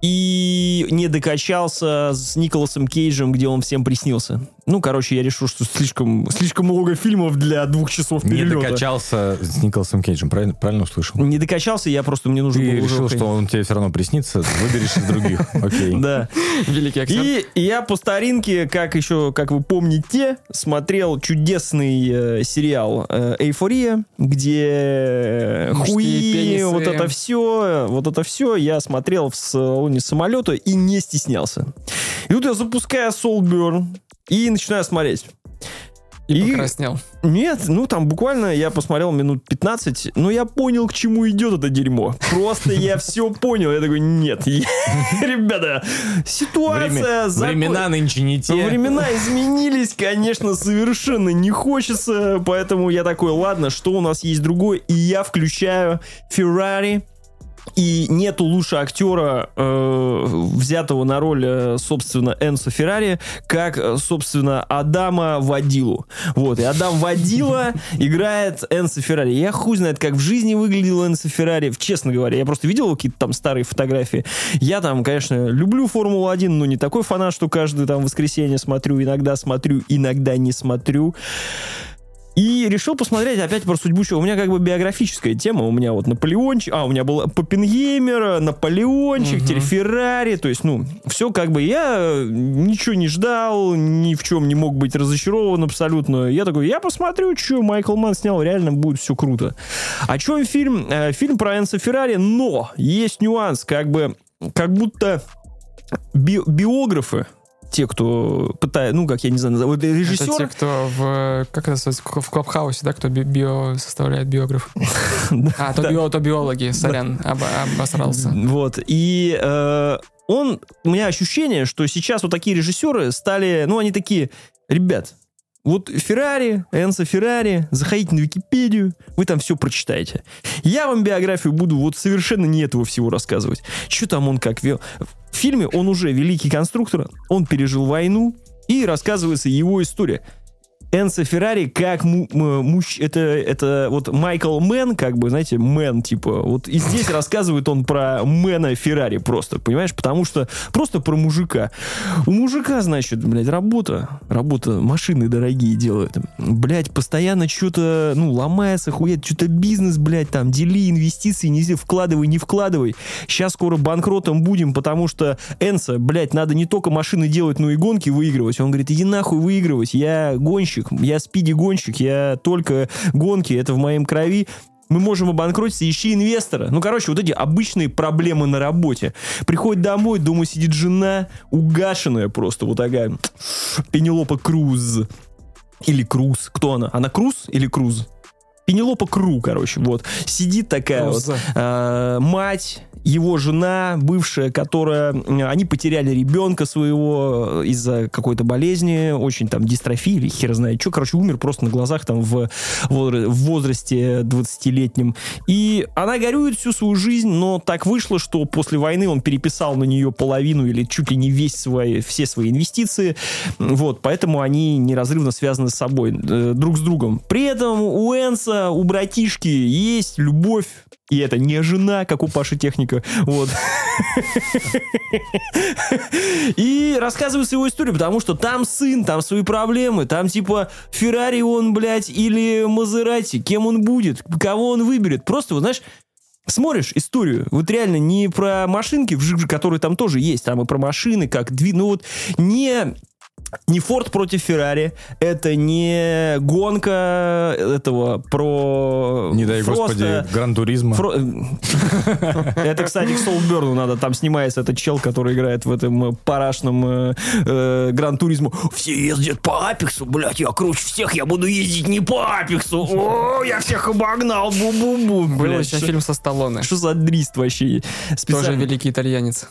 И не докачался с Николасом Кейджем, где он всем приснился. Ну, короче, я решил, что слишком, слишком много фильмов для двух часов Не перелета. докачался с Николасом Кейджем, правильно, правильно услышал? Не докачался, я просто, мне нужно Ты было решил, что он тебе все равно приснится, выберешь из других. Окей. Да. Великий актер. И я по старинке, как еще, как вы помните, смотрел чудесный э, сериал э, «Эйфория», где э, хуи, вот это все, вот это все я смотрел в салоне самолета и не стеснялся. И тут я запускаю Soulburn и начинаю смотреть. И, и- покраснел. Нет, ну там буквально я посмотрел минут 15, но я понял, к чему идет это дерьмо. Просто я все понял. Я такой, нет, ребята, ситуация... Времена нынче не те. Времена изменились, конечно, совершенно не хочется, поэтому я такой, ладно, что у нас есть другое, и я включаю Феррари, и нету лучше актера, э, взятого на роль, э, собственно, Энсо Феррари, как, э, собственно, Адама Вадилу. Вот, и Адам Вадила играет Энсо Феррари. Я хуй знает, как в жизни выглядел Энсо Феррари, честно говоря. Я просто видел какие-то там старые фотографии. Я там, конечно, люблю Формулу-1, но не такой фанат, что каждое там воскресенье смотрю, иногда смотрю, иногда не смотрю. И решил посмотреть опять про судьбу чего. У меня как бы биографическая тема. У меня вот Наполеончик, а, у меня был Поппенгеймер, Наполеончик, Мгм. теперь Феррари. То есть, ну, все как бы я э, ничего не ждал, ни в чем не мог быть разочарован абсолютно. Я такой, я посмотрю, что Майкл Ман снял, реально будет все круто. О чем фильм? Э, Фильм про Энса Феррари, но есть нюанс, как бы, как будто би- биографы, те, кто пытает, ну, как я не знаю, вот Это режиссер, те, кто в... Как это? В Клабхаусе, да? Кто би- био составляет биограф. А, то, био, то биологи, сорян, обосрался. Вот. И э, он... У меня ощущение, что сейчас вот такие режиссеры стали... Ну, они такие... Ребят, вот Феррари, Энцо Феррари, заходите на Википедию, вы там все прочитаете. Я вам биографию буду вот совершенно не этого всего рассказывать. Что там он как вел? В фильме он уже великий конструктор, он пережил войну, и рассказывается его история. Энцо Феррари как му- м- мужч... это, это вот Майкл Манн, как бы, знаете, man, типа, вот и здесь рассказывает он про man'а Феррари просто, понимаешь, потому что просто про мужика. У мужика, значит, блядь, работа, работа, машины дорогие делают, блядь, постоянно что-то, ну, ломается, хует, что-то бизнес, блядь, там, дели инвестиции, не вкладывай, не вкладывай. Сейчас скоро банкротом будем, потому что Энсо, блядь, надо не только машины делать, но и гонки выигрывать. Он говорит, иди нахуй выигрывать, я гонщик, я спиди-гонщик, я только гонки, это в моем крови. Мы можем обанкротиться, ищи инвестора. Ну, короче, вот эти обычные проблемы на работе. Приходит домой, дома сидит жена, угашенная просто, вот такая, Пенелопа Круз. Или Круз. Кто она? Она Круз или Круз? Пенелопа Кру, короче, вот. Сидит такая вот Круз. э, мать, его жена, бывшая, которая... э, Они потеряли ребенка своего э, из-за какой-то болезни, очень там дистрофии или хер знает что. Короче, умер просто на глазах там в, в возрасте 20-летнем. И она горюет всю свою жизнь, но так вышло, что после войны он переписал на нее половину или чуть ли не весь свои, все свои инвестиции. Вот, поэтому они неразрывно связаны с собой, э, друг с другом. При этом у Энса база, у братишки есть любовь, и это не жена, как у Паши Техника. Вот. И рассказывается его историю, потому что там сын, там свои проблемы, там типа Феррари он, блядь, или Мазерати, кем он будет, кого он выберет. Просто, вот, знаешь, смотришь историю, вот реально не про машинки, которые там тоже есть, там и про машины, как две, ну вот не не Форд против Феррари, это не гонка этого про... Не дай Фроста, господи, Гран-туризма. Фро... Это, кстати, к Солберну надо, там снимается этот чел, который играет в этом парашном э, э, Гран-туризму. Все ездят по Апексу, блядь, я круче всех, я буду ездить не по Апексу. О, я всех обогнал, бу-бу-бу. Был еще фильм со Сталлоне. Что за дрист вообще? Тоже великий итальянец.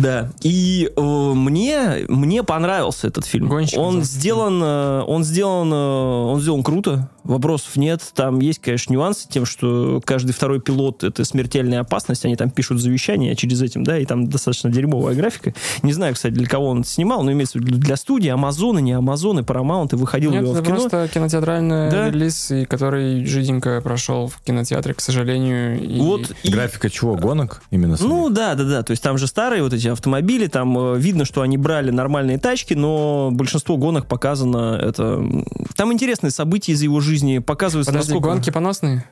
Да. И э, мне, мне понравился этот фильм. Гонщик он сделан, э, он сделан, э, он сделан круто вопросов нет. Там есть, конечно, нюансы тем, что каждый второй пилот — это смертельная опасность. Они там пишут завещание через этим, да, и там достаточно дерьмовая графика. Не знаю, кстати, для кого он снимал, но имеется в виду для студии, Амазоны, не Амазоны, Paramount, и выходил Нет, его это в кино. просто кинотеатральный да? релиз, и который жиденько прошел в кинотеатре, к сожалению. И... Вот и... Графика чего? Гонок именно? Ну, да, да, да. То есть там же старые вот эти автомобили, там э, видно, что они брали нормальные тачки, но большинство гонок показано это... Там интересные события из его жизни жизни показываются Подожди, насколько... гонки поносные?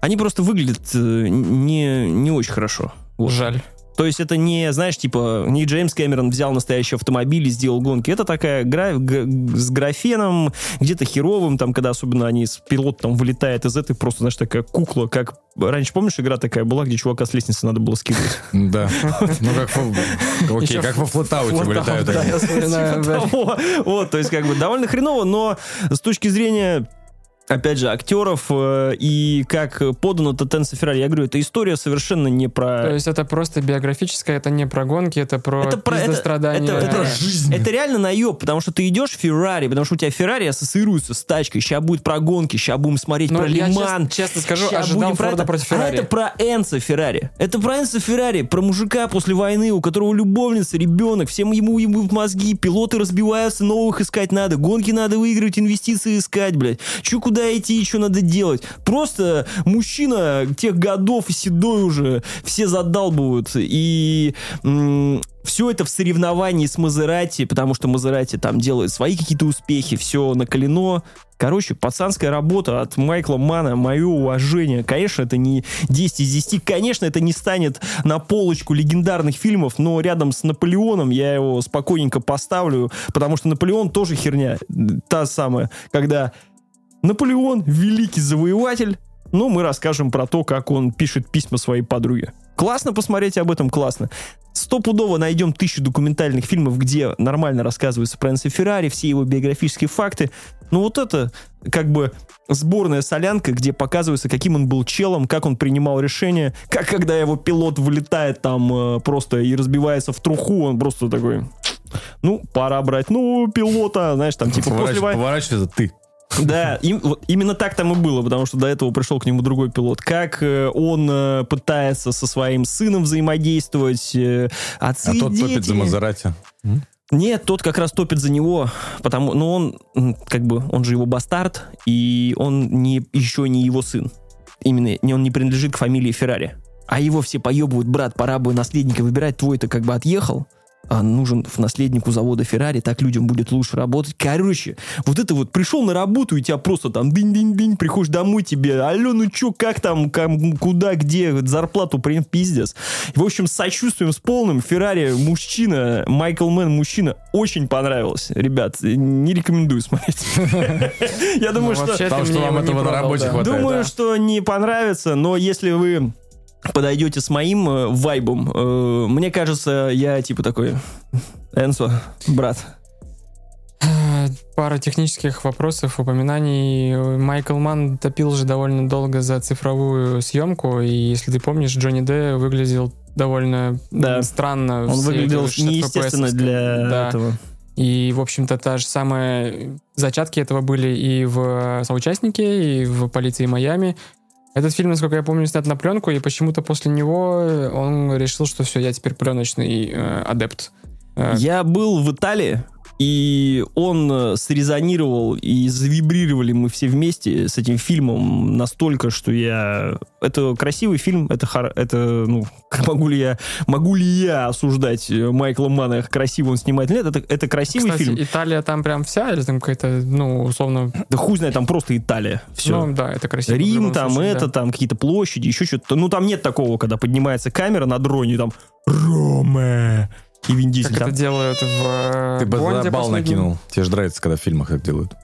Они просто выглядят э, не, не очень хорошо. Вот. Жаль. То есть это не, знаешь, типа, не Джеймс Кэмерон взял настоящий автомобиль и сделал гонки. Это такая гра... с графеном, где-то херовым, там, когда особенно они, с пилот там вылетает из этой, просто, знаешь, такая кукла, как... Раньше, помнишь, игра такая была, где чувака с лестницы надо было скидывать? Да. Ну, как Окей, как во флотауте вылетают. Вот, то есть, как бы, довольно хреново, но с точки зрения опять же, актеров э, и как подано Тенса Феррари. Я говорю, эта история совершенно не про... То есть это просто биографическая, это не про гонки, это про это про это, страдания. Это, это, это, жизнь. это реально наеб, потому что ты идешь в Феррари, потому что у тебя Феррари ассоциируется с тачкой. Сейчас будет про гонки, сейчас будем смотреть Но ну, про Лиман. Честно, честно скажу, ожидал будем Форда про против Феррари. А это про Энса Феррари. Это про Энса Феррари, про мужика после войны, у которого любовница, ребенок, всем ему ему мозги, пилоты разбиваются, новых искать надо, гонки надо выигрывать, инвестиции искать, блядь. Че куда идти, что надо делать? Просто мужчина тех годов, седой уже, все задалбывают. И все это в соревновании с Мазерати, потому что Мазерати там делает свои какие-то успехи, все накалено. Короче, пацанская работа от Майкла Мана, мое уважение. Конечно, это не 10 из 10. Конечно, это не станет на полочку легендарных фильмов, но рядом с Наполеоном я его спокойненько поставлю, потому что Наполеон тоже херня. Та самая, когда Наполеон, великий завоеватель, ну, мы расскажем про то, как он пишет письма своей подруге. Классно посмотреть об этом, классно. Стопудово найдем тысячу документальных фильмов, где нормально рассказывается про Энса Феррари, все его биографические факты. Ну вот это как бы сборная солянка, где показывается, каким он был челом, как он принимал решения, как когда его пилот вылетает там э, просто и разбивается в труху, он просто такой, ну, пора брать, ну, пилота, знаешь, там типа после войны... Поворачивается ты. Да, им, вот, именно так там и было, потому что до этого пришел к нему другой пилот. Как э, он э, пытается со своим сыном взаимодействовать, э, отцы А тот топит за Мазерати. Нет, тот как раз топит за него, потому, ну он, как бы, он же его бастард, и он не, еще не его сын. Именно, не, он не принадлежит к фамилии Феррари. А его все поебывают, брат, пора бы наследника выбирать, твой-то как бы отъехал, а нужен в наследнику завода Феррари, так людям будет лучше работать. Короче, вот это вот пришел на работу, и тебя просто там дынь-дынь-дынь, приходишь домой тебе, алло, ну чё, как там, как, куда, где, зарплату прям пиздец. В общем, с сочувствием, с полным, Феррари мужчина, Майкл Мэн мужчина, очень понравилось. Ребят, не рекомендую смотреть. Я думаю, ну, что... Потому что вам этого на работе хватает. Думаю, что не понравится, но если вы подойдете с моим э, вайбом, э, мне кажется, я типа такой, Энсо, брат. Пара технических вопросов, упоминаний. Майкл Ман топил же довольно долго за цифровую съемку, и если ты помнишь, Джонни Д выглядел довольно да. странно. Он выглядел неестественно для да. этого. И, в общем-то, та же самая зачатки этого были и в соучастнике, и в полиции Майами. Этот фильм, насколько я помню, снят на пленку, и почему-то после него он решил, что все, я теперь пленочный э, адепт. Э, я был в Италии, И он э, срезонировал, и завибрировали мы все вместе с этим фильмом настолько, что я... Это красивый фильм, это, хор... это ну, могу ли я, могу ли я осуждать э, Майкла Мана, красиво он снимает или нет, это, это красивый Кстати, фильм. Италия там прям вся, или там какая-то, ну, условно... Да хуй знает, там просто Италия. Все. Ну, да, это красиво. Рим там, случае, это да. там, какие-то площади, еще что-то. Ну, там нет такого, когда поднимается камера на дроне, там Рома и Вин Дизель Как там. это делают в э, Ты бы Бонде за бал последнем. накинул. Тебе же нравится, когда в фильмах так делают.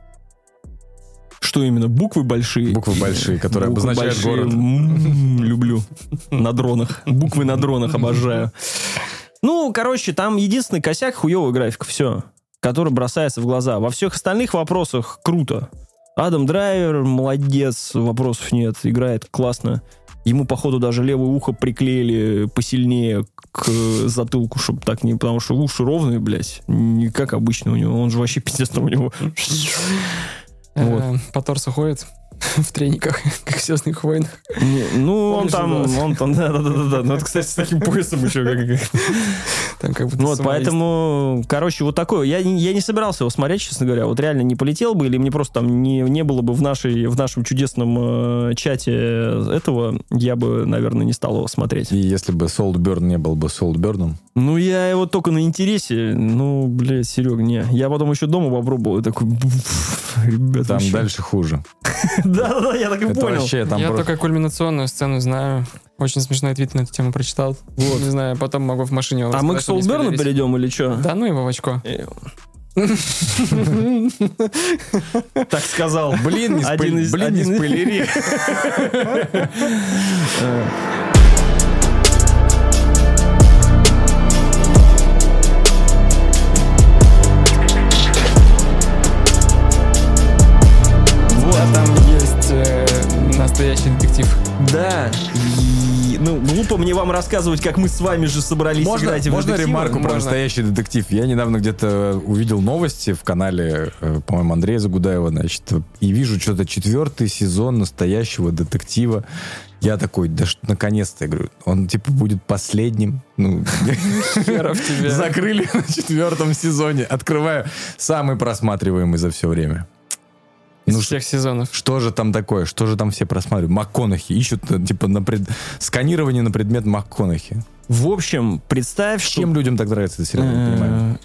Что именно? Буквы большие? Буквы большие, которые Буквы обозначают большие. город. М, Люблю. На дронах. Буквы на дронах обожаю. Ну, короче, там единственный косяк хуевая графика, все. Который бросается в глаза. Во всех остальных вопросах круто. Адам Драйвер молодец, вопросов нет, играет классно. Ему, походу, даже левое ухо приклеили посильнее к затылку, чтобы так не... Потому что уши ровные, блядь, не как обычно у него. Он же вообще пиздец там у него. Э, По торсу ходит в трениках, как в «Звездных войнах». Не, Ну, он Помнишь, там, да? он там, да-да-да. Ну, это, кстати, с таким поясом еще. как- Там как будто Вот, поэтому, короче, вот такое. Я, не- я не собирался его смотреть, честно говоря. Вот реально не полетел бы, или мне просто там не, не было бы в, нашей, в нашем чудесном э, чате этого, я бы, наверное, не стал его смотреть. И если бы Солдберн не был бы Солдберном, Ну, я его только на интересе. Ну, блядь, Серег, не. Я потом еще дома попробовал. и такой, ребята, там вообще- дальше хуже. Да-да-да, я так и Это понял. вообще там Я просто- только кульминационную сцену знаю. Очень смешной твит на эту тему прочитал. Вот. Не знаю, потом могу в машине вам А мы к рассказать, чтобы не Солдберну спойлерить. перейдем или что? Да ну его в очко. Так сказал. Блин, не, Один из- блин, не один из- спойлери. А Да. И, ну, глупо мне вам рассказывать, как мы с вами же собрались Можно, играть в можно детективы? ремарку про Можно. настоящий детектив? Я недавно где-то увидел новости в канале, э, по-моему, Андрея Загудаева, значит, и вижу что-то четвертый сезон настоящего детектива. Я такой, да что, наконец-то, я говорю, он типа будет последним. Ну, Херов тебе. закрыли на четвертом сезоне. Открываю самый просматриваемый за все время. Из Ну, всех сезонов. Что же там такое? Что же там все просматривают? МакКонахи. Ищут, э, типа, на пред... сканирование на предмет МакКонахи. В общем, представь, что... Чем людям так нравится этот сериал? Я не понимаю.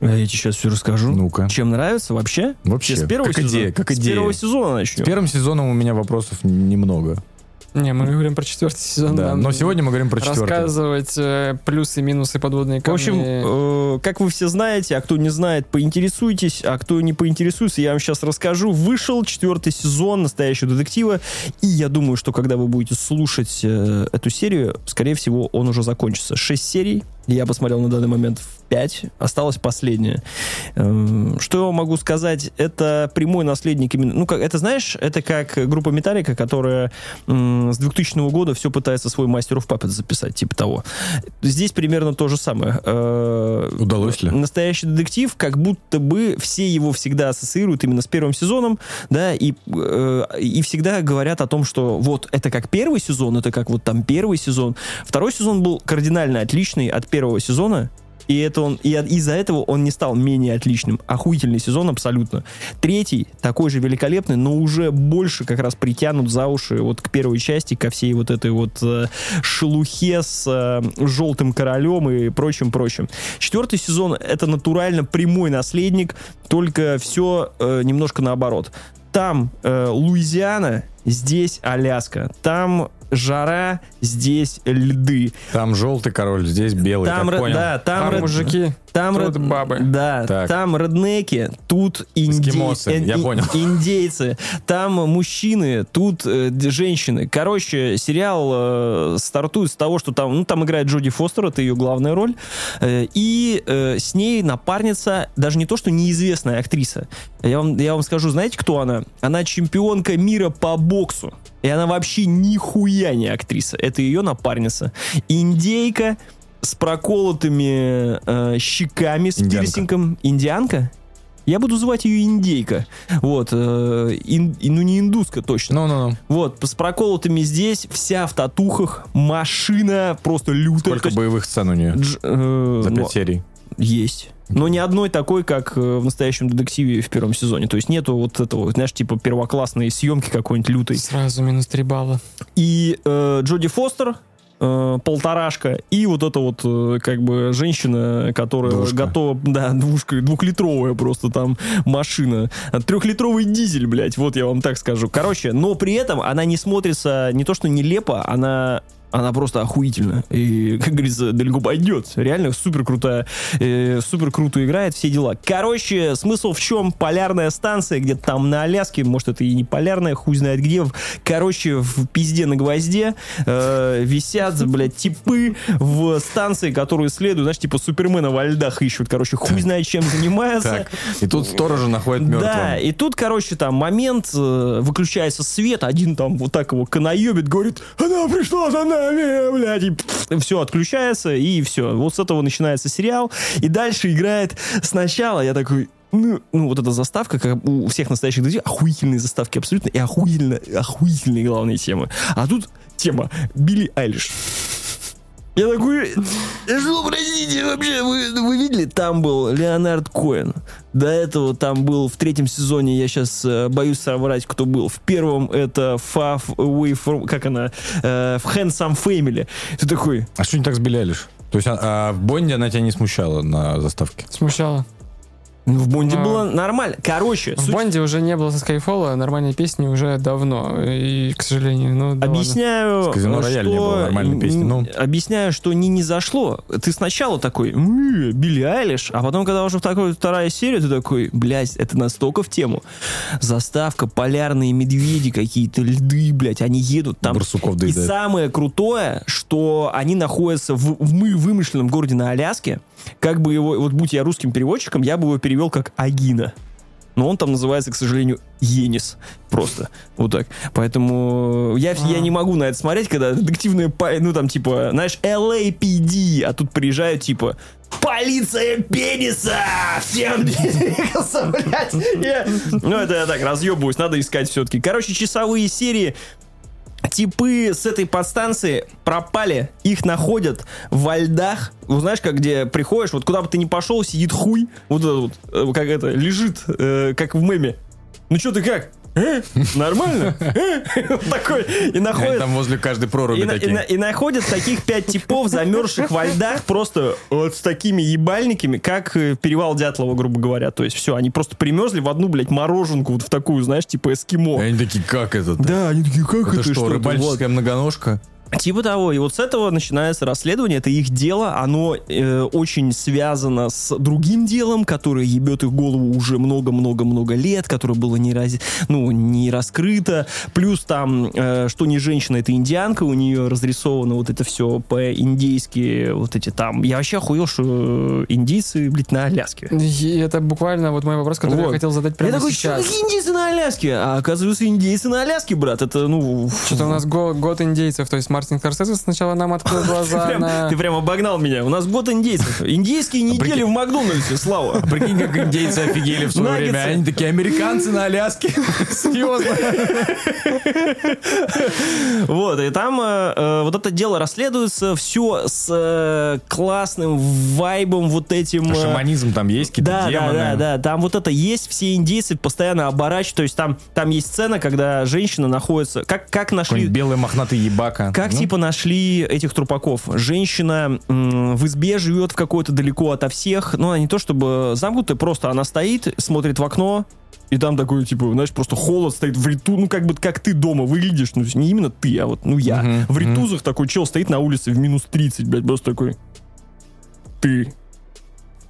Э, Я тебе сейчас все расскажу. Ну-ка. Чем нравится вообще? Вообще, С первого как сезона? идея, как С идея. первого сезона С начнем. первым сезоном у меня вопросов немного. Не, мы говорим про четвертый сезон. Да, но сегодня мы говорим про четвертый. Рассказывать э, плюсы, минусы, подводные В камни. общем, э, как вы все знаете, а кто не знает, поинтересуйтесь, а кто не поинтересуется, я вам сейчас расскажу. Вышел четвертый сезон настоящего детектива, и я думаю, что когда вы будете слушать э, эту серию, скорее всего, он уже закончится. Шесть серий, я посмотрел на данный момент в пять, осталась последняя. Эм, Что я могу сказать? Это прямой наследник именно... Ну, как, это, знаешь, это как группа Металлика, которая с 2000 года все пытается свой Master of Puppets записать, типа того. Здесь примерно то же самое. Э, Удалось ли? Настоящий детектив, как будто бы все его всегда ассоциируют именно с первым сезоном, да, и, э, и всегда говорят о том, что вот это как первый сезон, это как вот там первый сезон. Второй сезон был кардинально отличный от первого сезона, и это он, и из-за этого он не стал менее отличным. Охуительный сезон абсолютно. Третий такой же великолепный, но уже больше как раз притянут за уши вот к первой части, ко всей вот этой вот э, шелухе с э, желтым королем и прочим-прочим. Четвертый сезон это натурально прямой наследник, только все э, немножко наоборот. Там э, Луизиана, здесь Аляска. Там жара, здесь льды. Там желтый король, здесь белый, Там, так ре- понял? да, там, Там ре- мужики. там Тут ред- бабы. Да, Так. там реднеки, тут инди- Эскимосы, я ин- понял. индейцы, там мужчины, тут э, женщины. Короче, сериал э, стартует с того, что там, ну, там играет Джоди Фостер, это ее главная роль, э, и э, с ней напарница, даже не то, что неизвестная актриса. Я вам, я вам скажу, знаете, кто она? Она чемпионка мира по боксу. И она вообще нихуя не актриса. Это ее напарница. Индейка с проколотыми э, щеками, с Индианка. пирсингом. Индианка? Я буду звать ее индейка. Вот. э, ин- ну, не индуска точно. Ну-ну-ну. Вот, с проколотыми здесь, вся в татухах, машина просто лютая. Сколько боевых сцен у нее? дж- э, За ну, пять серий. есть. Но ни одной такой, как э, в настоящем детективе в первом сезоне. То есть нету вот этого, знаешь, типа первоклассной съемки какой-нибудь лютой. Сразу минус 3 балла. И э, Джоди Фостер, э, полторашка, и вот эта вот э, как бы женщина, которая Двушка. готова, да, двушка, двухлитровая просто там машина. Трехлитровый дизель, блядь, вот я вам так скажу. Короче, но при этом она не смотрится не то что нелепо, она она просто охуительна. И, как говорится, далеко пойдет. Реально супер крутая, э, супер круто играет, все дела. Короче, смысл в чем? Полярная станция, где-то там на Аляске, может, это и не полярная, хуй знает где. Короче, в пизде на гвозде э, висят, блядь, типы в станции, которые следуют, знаешь, типа Супермена во льдах ищут. Короче, хуй знает, чем занимаются. Так, и тут сторожа находит мертвым. Да, и тут, короче, там момент, э, выключается свет, один там вот так его канаебит, говорит, она пришла за нами, блядь, и все, отключается, и все. Вот с этого начинается сериал, и дальше играет сначала, я такой, ну, ну, вот эта заставка, как у всех настоящих друзей, охуительные заставки абсолютно, и охуительно, охуительные главные темы. А тут тема Билли Айлиш. Я такой, «Э, что, простите, вообще, вы, вы видели? Там был Леонард Коэн. До этого там был в третьем сезоне, я сейчас боюсь соврать, кто был. В первом это Far Away From, как она, э, в Handsome Family. Ты такой, А что не так с Билли Айлиш? То есть а, а в Бонде она тебя не смущала на заставке? Смущало. Ну, в Бонде А. было нормально. Короче, В суть- Бонде уже не было со Skyfall, нормальной песни уже давно. И, к сожалению, ну да ладно. Объясняю, С Казино э, Рояль не было нормальной песни, ну. Объясняю, что не не зашло. Ты сначала такой, «М, Билли Айлиш, а потом, когда уже в такой вторая серия, ты такой, блядь, это настолько в тему. Заставка, полярные медведи какие-то, льды, блядь, они едут там. Барсуков И самое крутое, что они находятся в, в мы вымышленном городе на Аляске. Как бы его, вот будь я русским переводчиком, я бы его перевел как Агина. Но он там называется, к сожалению, Енис. Просто. Вот так. Поэтому я, я А. не могу на это смотреть, когда детективные, ну там типа, знаешь, LAPD, а тут приезжают типа Полиция пениса! Всем двигался, блядь! Я- Ну, это я так разъебываюсь, надо искать все-таки. Короче, часовые серии типы с этой подстанции пропали, их находят во льдах. Ну, знаешь, как где приходишь, вот куда бы ты ни пошел, сидит хуй, вот вот, э, как это, лежит, э, как в меме. Ну что ты как? Э? Нормально? Э? Такой. И Они находят... там возле каждой проруби такие. и находят таких пять типов, замерзших во льдах, просто вот с такими ебальниками, как э, перевал Дятлова, грубо говоря. То есть все, они просто примерзли в одну, блядь, мороженку, вот в такую, знаешь, типа эскимо. Они такие, как это? Да, они такие, как Это это? что, рыбальческая многоножка? Типа того. И вот с этого начинается расследование. Это их дело. Оно э, очень связано с другим делом, которое ебет их голову уже много-много-много лет, которое было не, раз... ну, не раскрыто. Плюс там, э, что не женщина, это индианка. У нее разрисовано вот это все по-индейски. Вот эти там. Я вообще охуел, что индийцы, блядь, на Аляске. И это буквально вот мой вопрос, который Вот. я хотел задать Я прямо такой, сейчас. что индейцы на Аляске? А оказывается, индейцы на Аляске, брат. Это, ну... Что-то у нас го- год индейцев, то есть Мартин Скорсезе сначала нам открыл глаза Прям- на... Ты прям обогнал меня. У нас год индейцев. Индейские недели прикинь- в Макдональдсе, Слава. Прикинь, как индейцы офигели в свое время. Они такие, американцы на Аляске. Серьезно. Вот, и там э, э, вот это дело расследуется, все с э, классным вайбом вот этим... Шаманизм там есть, какие-то Да, да, демоны. да, да, там вот это есть, все индейцы постоянно оборачивают, то есть там, там есть сцена, когда женщина находится, как, как нашли... Белый мохнатый ебака. Как Ну, типа нашли этих трупаков? Женщина м, в избе живет в какой-то далеко ото всех. Ну, она не то чтобы замкнутая, просто она стоит, смотрит в окно, и там такой, типа, знаешь, просто холод стоит в риту, ну, как бы, как ты дома выглядишь, ну, не именно ты, а вот, ну, я. Мгм, в ритузах такой чел стоит на улице в минус 30, блядь, просто такой, ты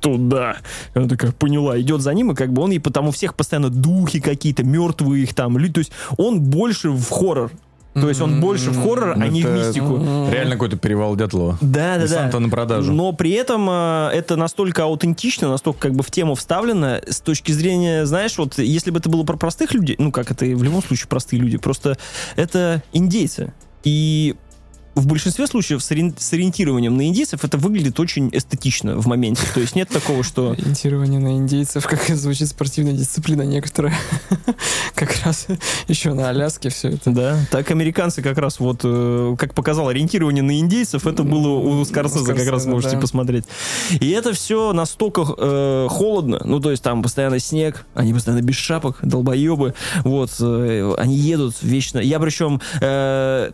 туда. И она такая поняла, идет за ним, и как бы он ей потому всех постоянно духи какие-то, мертвые их там, люди, то есть он больше в хоррор. То есть он больше в хоррор, а не в мистику. Реально какой-то перевал Дятлова. Да, да, да. на продажу. Но при этом э, это настолько аутентично, настолько как бы в тему вставлено с точки зрения, знаешь, вот если бы это было про простых людей, ну как это в любом случае простые люди, просто это индейцы. И в большинстве случаев с, ориен- с ориентированием на индейцев это выглядит очень эстетично в моменте. То есть нет такого, что... Ориентирование на индейцев, как звучит спортивная дисциплина некоторая. Как раз еще на Аляске все это. Да, так американцы как раз вот, э, как показал, ориентирование на индейцев, это было у Скорсезе, как раз можете посмотреть. И это все настолько э, холодно, ну, то есть там постоянно снег, они постоянно без шапок, долбоебы, вот, э, они едут вечно. Я причем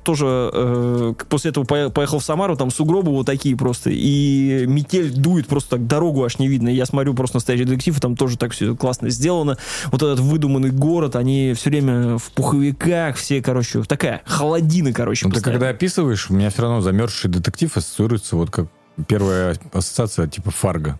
тоже после этого поехал в Самару, там сугробы вот такие просто, и метель дует просто так, дорогу аж не видно. Я смотрю просто настоящий детектив, и там тоже так все классно сделано. Вот этот выдуманный город, они все время в пуховиках, все, короче, такая холодина, короче. Ну, ты когда описываешь, у меня все равно замерзший детектив ассоциируется вот как первая ассоциация типа Фарго.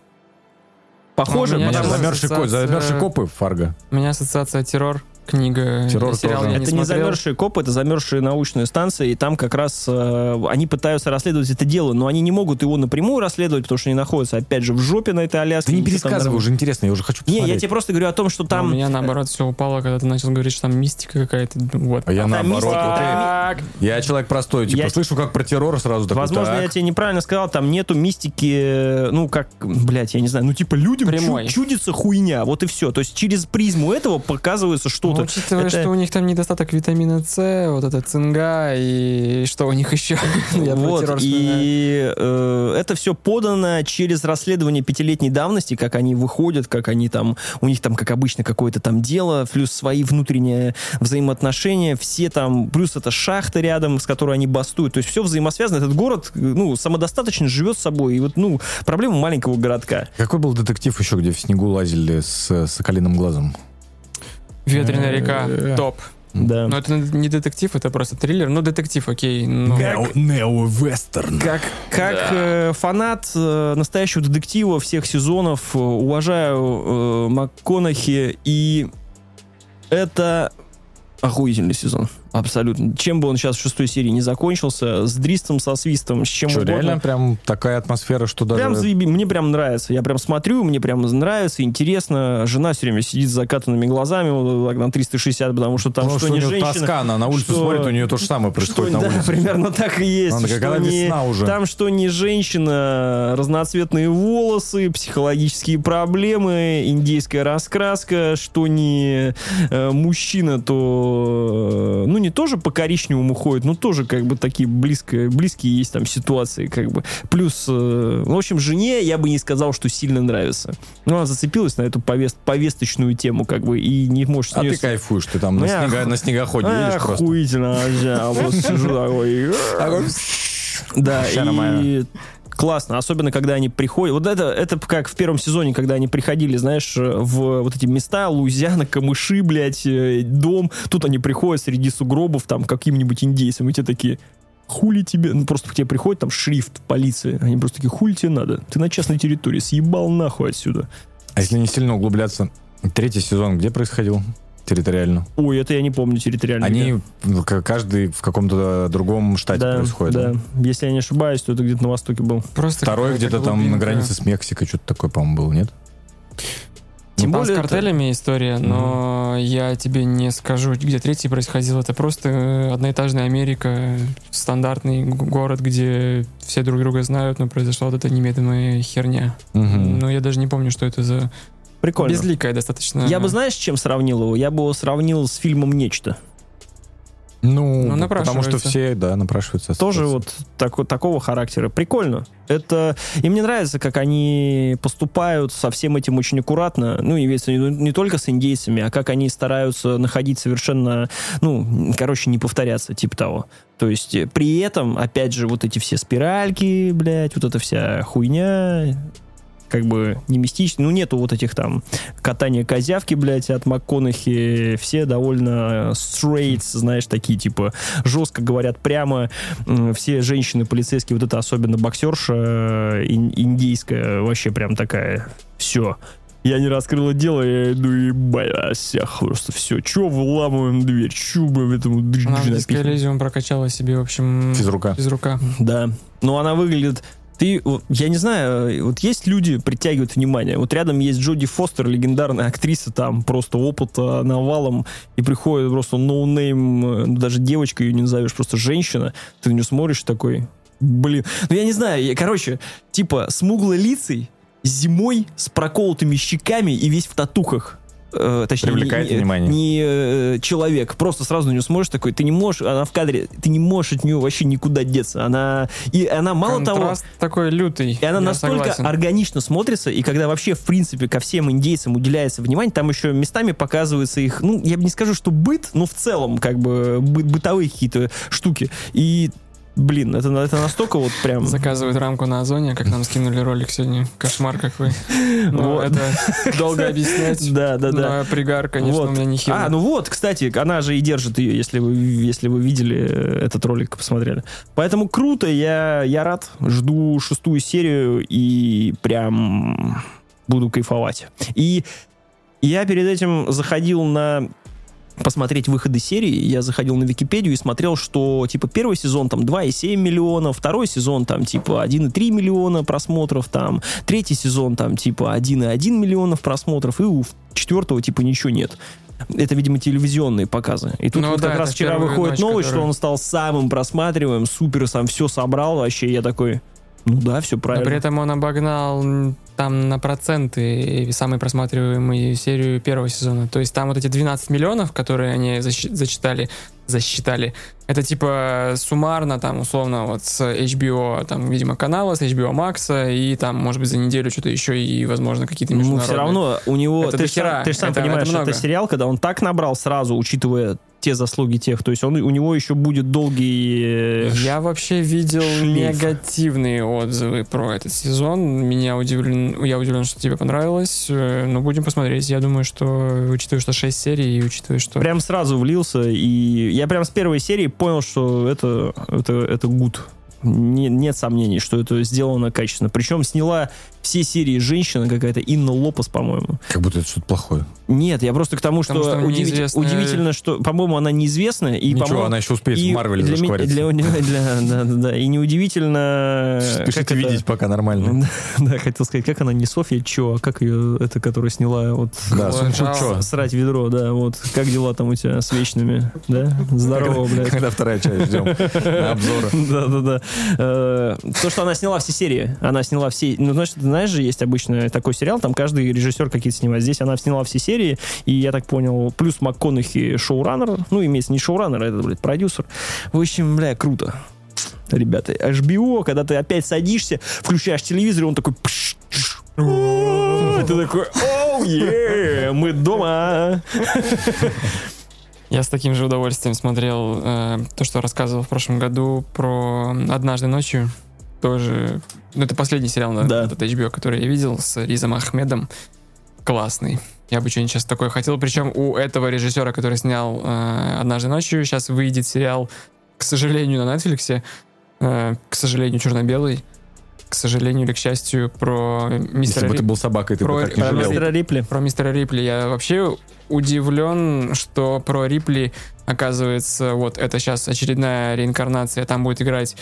Похоже, У меня Потому что замерзшие, ко- ассоциация- замерзшие копы Фарго. У меня ассоциация террор, книга, Террор сериал тоже. я не это не смотрел. замерзшие копы, это замерзшие научные станции, и там как раз э, они пытаются расследовать это дело, но они не могут его напрямую расследовать, потому что они находятся, опять же, в жопе на этой Аляске. Ты не там пересказывай, уже интересно, я уже хочу Не, посмотреть. я тебе просто говорю о том, что А там... У меня наоборот все упало, когда ты начал говорить, что там мистика какая-то. Вот. А я Там наоборот. мистика, вот там я, человек простой, типа, Я- слышу как про террор сразу такой, Возможно, так. я тебе неправильно сказал, там нету мистики, э, ну, как, блядь, я не знаю, ну, типа, людям Прямой. чу- чудится хуйня, вот и все. То есть через призму этого показывается Но что-то. учитывая, Это- что у них там недостаток витамина С, вот это цинга и что у них еще. Вот, и э, это все подано через расследование пятилетней давности, как они выходят, как они там, у них там, как обычно, какое-то там дело, плюс свои внутренние взаимоотношения, все там, плюс это шахта рядом, с которой они бастуют, то есть все взаимосвязано. Этот город, ну, самодостаточно живет собой, и вот, ну, проблема маленького городка. Какой был детектив еще, где в снегу лазили с соколиным глазом? Ветреная река, Э, топ. Да. Но это не детектив, это просто триллер. Ну, детектив, окей. но- Как- Нео-вестерн. Как, как э, фанат э, настоящего детектива всех сезонов э, уважаю э, МакКонахи, и это охуительный сезон. Абсолютно. Чем бы он сейчас в шестой серии не закончился, с дристом, со свистом, с чем Что, угодно. реально прям такая атмосфера, что даже... Прям заеби, мне прям нравится. Я прям смотрю, мне прям нравится, интересно. Жена все время сидит с закатанными глазами вот на 360, потому что там Потому что, что не женщина... тоска, она на улицу что- смотрит, у нее то же самое происходит что- на да, улице. примерно так и есть. Она какая не- весна уже. Там что не женщина, разноцветные волосы, психологические проблемы, индейская раскраска, что не э, мужчина, то э, ну не тоже по коричневому ходит, но тоже как бы такие близко, близкие есть там ситуации как бы. Плюс, э, в общем, жене я бы не сказал, что сильно нравится. Но она зацепилась на эту повест, повесточную тему как бы и не может А ты кайфуешь, ты там Ну, на, я снега- на снегоходе едешь просто. Охуительно. А вот сижу такой. Да, и. Классно, особенно когда они приходят. Вот это, это как в первом сезоне, когда они приходили, знаешь, в вот эти места, Лузяна, Камыши, блядь, э, дом. Тут они приходят среди сугробов, там, каким-нибудь индейцам, и те такие, хули тебе, ну просто к тебе приходит там шрифт полиции, они просто такие, хули тебе надо, ты на частной территории, съебал нахуй отсюда. А если не сильно углубляться, третий сезон где происходил территориально? Ой, это я не помню территориально. Они ну, к- каждый в каком-то другом штате да, происходит. да. да? Если я не ошибаюсь, то это где-то на востоке был. Просто Второй где-то там на границе с Мексикой, что-то такое, по-моему, было, нет? Тем Ну, там более с это- картелями история, но я тебе не скажу, где третий происходил. Это просто э, одноэтажная Америка, стандартный город, где все друг друга знают, но произошла вот эта немедленная херня. Мгм. Но я даже не помню, что это за... Прикольно. Безликая достаточно. Я бы, знаешь, с чем сравнил его? Я бы его сравнил с фильмом «Нечто». Ну, Ну, потому что все, да, напрашиваются. Тоже вот тако- такого характера. Прикольно. Это... И мне нравится, как они поступают со всем этим очень аккуратно. Ну, имеется в виду не только с индейцами, а как они стараются находить совершенно... Ну, короче, не повторяться, типа того. То есть э, при этом, опять же, вот эти все спиральки, блядь, вот эта вся хуйня, как бы не мистично. Ну, нету вот этих там катания козявки, блядь, от МакКонахи. Все довольно straight, знаешь, такие, типа, жестко говорят прямо. Все женщины полицейские, вот это особенно боксерша э, ин- индийская, вообще прям такая, все. Я не раскрыла дело, я иду и всех просто все. Че выламываем дверь? Че мы этому Она в Elysium прокачала себе, в общем... Физрука. Физрука. Да. Но она выглядит Ты, я не знаю, вот есть люди, притягивают внимание. Вот рядом есть Джоди Фостер, легендарная актриса, там просто опыта навалом, и приходит просто no name, ну, даже девочка ее не назовешь, просто женщина. Ты на нее смотришь такой, блин. Ну, я не знаю, я, короче, типа, смуглый лицей, зимой с проколотыми щеками и весь в татухах э, точнее, Привлекает не, внимание. не э, человек, просто сразу на нее смотришь такой, ты не можешь, она в кадре, ты не можешь от нее вообще никуда деться, она, и она мало того, Контраст такой лютый. и она настолько согласен. органично смотрится, и когда вообще, в принципе, ко всем индейцам уделяется внимание, там еще местами показывается их, ну, я бы не скажу, что быт, но в целом, как бы, бы- бытовые какие-то штуки. И, блин, это, это настолько вот прям... Заказывают рамку на Озоне, как нам скинули ролик сегодня. Кошмар какой. Но Вот. это долго объяснять. Да, да, да. Но пригар, конечно, Вот. у меня не хилый. А, ну вот, кстати, она же и держит ее, если вы, если вы видели э, этот ролик, посмотрели. Поэтому круто, я, я рад. Жду шестую серию и прям буду кайфовать. И я перед этим заходил на посмотреть выходы серии, я заходил на Википедию и смотрел, что, типа, первый сезон там 2,7 миллиона, второй сезон там, типа, 1,3 миллиона просмотров, там, третий сезон там, типа, 1,1 миллионов просмотров, и у четвертого, типа, ничего нет. Это, видимо, телевизионные показы. И тут Ну вот да, как раз вчера выходит ночь, новость, что которая- он стал самым просматриваемым, супер сам все собрал вообще. Я такой, ну да, все Но правильно. при этом он обогнал там на проценты самую просматриваемую серию первого сезона. То есть там вот эти 12 миллионов, которые они защи- зачитали, засчитали, это типа суммарно там условно вот с HBO, там, видимо, канала, с HBO Max, и там, может быть, за неделю что-то еще и, возможно, какие-то Ну, международные. все равно у него... Это ты, сам, ты ж сам Это- понимаешь, это это, сериал, когда он так набрал сразу, учитывая те заслуги тех. То есть он, у него еще будет долгий... э, Я вообще видел шлейф. негативные отзывы про этот сезон. Меня удивлен, я удивлен, что тебе понравилось. Э, Но будем посмотреть. Я думаю, что учитывая, что 6 серий, и учитывая, что Прям сразу влился, и я прям с первой серии понял, что это, это, это гуд. Не- нет сомнений, что это сделано качественно. Причем сняла все серии женщина какая-то, Инна Лопес, по-моему. Как будто это что-то плохое. Нет, я просто к тому, Потому что, что удиви- неизвестная- удивительно, что, по-моему, она неизвестная. И, Ничего, по-моему, она еще успеет и в Марвеле для, меня- зашквариться. для, для- да, да, да. И неудивительно... Спешите как это- видеть, пока нормально. Да, хотел сказать, как она не Софья Чо, а как ее, это, которая сняла вот Да. Чо. срать ведро, да, вот. Как дела там у тебя с вечными, да? Здорово, блядь. Когда вторая часть ждем на обзоры. Да-да-да. Э, То, что она сняла все серии. Она сняла все... Ну, знаешь, ты знаешь же, есть обычно такой сериал, там каждый режиссер какие-то снимает. Здесь она сняла все серии, и я так понял, плюс МакКонахи шоураннер, ну, имеется не шоураннер, а это, блядь, продюсер. В общем, бля, круто. Ребята, HBO, когда ты опять садишься, включаешь телевизор, и он такой... Ты такой, оу, е, мы дома. Я с таким же удовольствием смотрел э, то, что рассказывал в прошлом году про «Однажды ночью». Тоже... Ну, это последний сериал на Да. этот HBO, который я видел с Ризом Ахмедом. Классный. Я бы что-нибудь сейчас такое хотел. Причем у этого режиссера, который снял э, «Однажды ночью», сейчас выйдет сериал, к сожалению, на Netflix, э, к сожалению, черно-белый, к сожалению или к счастью, про Если мистера бы Ри- ты был собакой, ты бы Про- так не про жалел. Мистера Рипли. про мистера Рипли. Я вообще удивлен, что про Рипли, оказывается, вот это сейчас очередная реинкарнация, там будет играть...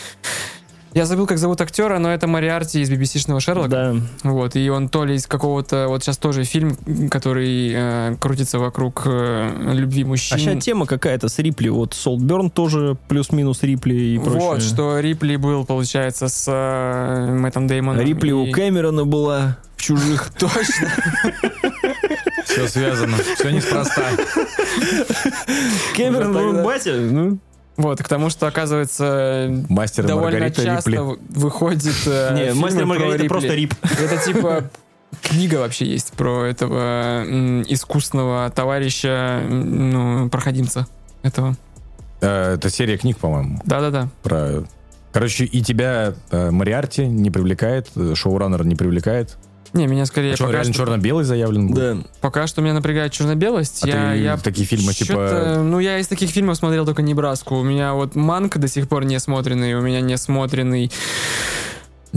Я забыл, как зовут актера, но это Мариарти из BBC-шного Шерлока. Да. Вот, и он то ли из какого-то... Вот сейчас тоже фильм, который э, крутится вокруг э, любви мужчин. А сейчас тема какая-то с Рипли. Вот Солтберн тоже плюс-минус Рипли и прочее. Вот, что Рипли был, получается, с э, Мэттом Деймоном. Рипли у и- Кэмерона была в чужих. Точно. Все связано, все неспроста. Кэмерон, батя, ну. Вот, к тому, что, оказывается, Мастер довольно Маргарита часто Рипли. в- выходит э, Не, мастер Маргарита Рипли. просто Рип. Это типа книга вообще есть про этого искусного товарища, ну, проходимца этого. Э, Это серия книг, по-моему, Да-да-да. про... Короче, и тебя э, Мариарти не привлекает, э, шоураннер не привлекает. Не, меня скорее А что, реально что, черно-белый заявлен был? Да. пока что меня напрягает черно-белость. А я, ты я в такие фильмы, типа... Ну, я из таких фильмов смотрел только Небраску. У меня вот Манк до сих пор не смотренный, у меня не смотренный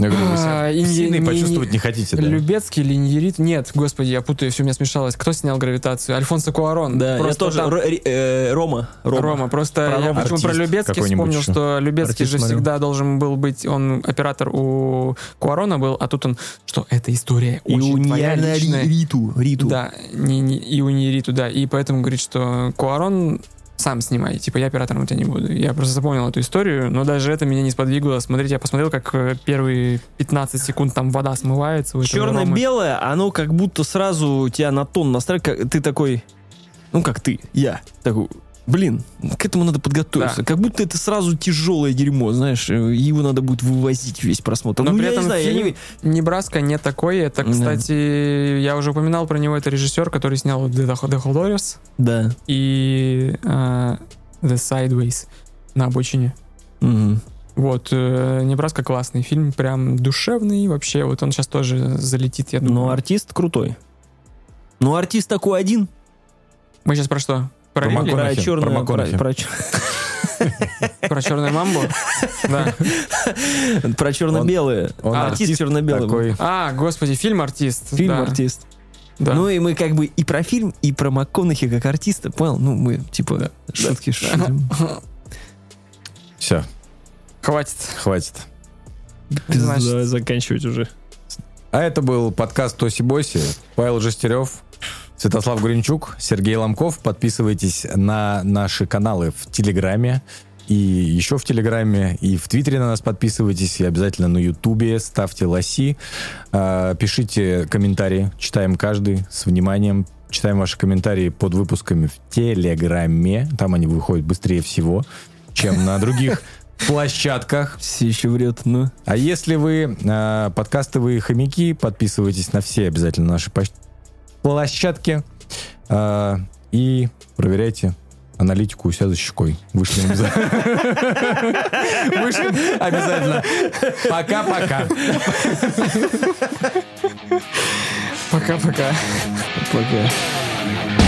Я говорю, вы А, себя не- почувствовать не хотите, да? Любецкий или Ньерит? Нет, господи, я путаю, все у меня смешалось. Кто снял гравитацию? Альфонсо Куарон. Да, я Просто тоже. там- Ро- ри- э, Рома. Рома. Рома. Просто Про я Рома. почему про Артист Любецкий какой-нибудь вспомнил, еще. что Любецкий Артист же смотрел. всегда должен был быть, он оператор у Куарона был, а тут он, что эта история И очень твоя Ниана Ри- личная. Риту. Риту. Да, не, не- и у Нериту, да. И поэтому говорит, что Куарон сам снимай, типа я оператором у тебя не буду. Я просто запомнил эту историю, но даже это меня не сподвигло. Смотрите, я посмотрел, как э, первые 15 секунд там вода смывается. Черно-белое, оно как будто сразу тебя на тон настраивает. Ты такой, ну как ты, я, такой, блин, к этому надо подготовиться. Да. Как будто это сразу тяжелое дерьмо, знаешь, э, его надо будет вывозить весь просмотр. Но ну, при я этом не знаю, я фильм не... Небраска не такой. Это, Да. кстати, я уже упоминал про него. Это режиссер, который снял The, The Да. и э, The Sideways на обочине. Мгм. Вот, э, Небраска классный фильм, прям душевный вообще. Вот он сейчас тоже залетит, я думаю. Но артист крутой. Ну, артист такой один. Мы сейчас про что? Про, Про. Про черное, Про про, про чер- Про черное мамбо? Да. про черно-белое. Он А, артист черно-белый. был. Такой, А, господи, фильм артист. Фильм Да, артист. Да. Ну и мы как бы и про фильм, и про МакКонахи как артиста, понял? Ну, мы типа шутки шутим. все, Хватит. хватит. Значит, Давай заканчивать уже. А это был подкаст Тоси Боси. Павел Жестерев, Святослав Гринчук, Сергей Ломков. Подписывайтесь на наши каналы в Телеграме. И еще в Телеграме, и в Твиттере на нас подписывайтесь, и обязательно на Ютубе ставьте лоси, А, пишите комментарии, читаем каждый с вниманием, читаем ваши комментарии под выпусками в Телеграме, там они выходят быстрее всего, чем на других площадках. Все еще врет, ну. А если вы э, подкастовые хомяки, подписывайтесь на все обязательно наши площадки э, и проверяйте аналитику у себя за щекой. Вышлем за... Вышлем обязательно. Пока-пока. Пока-пока. Пока.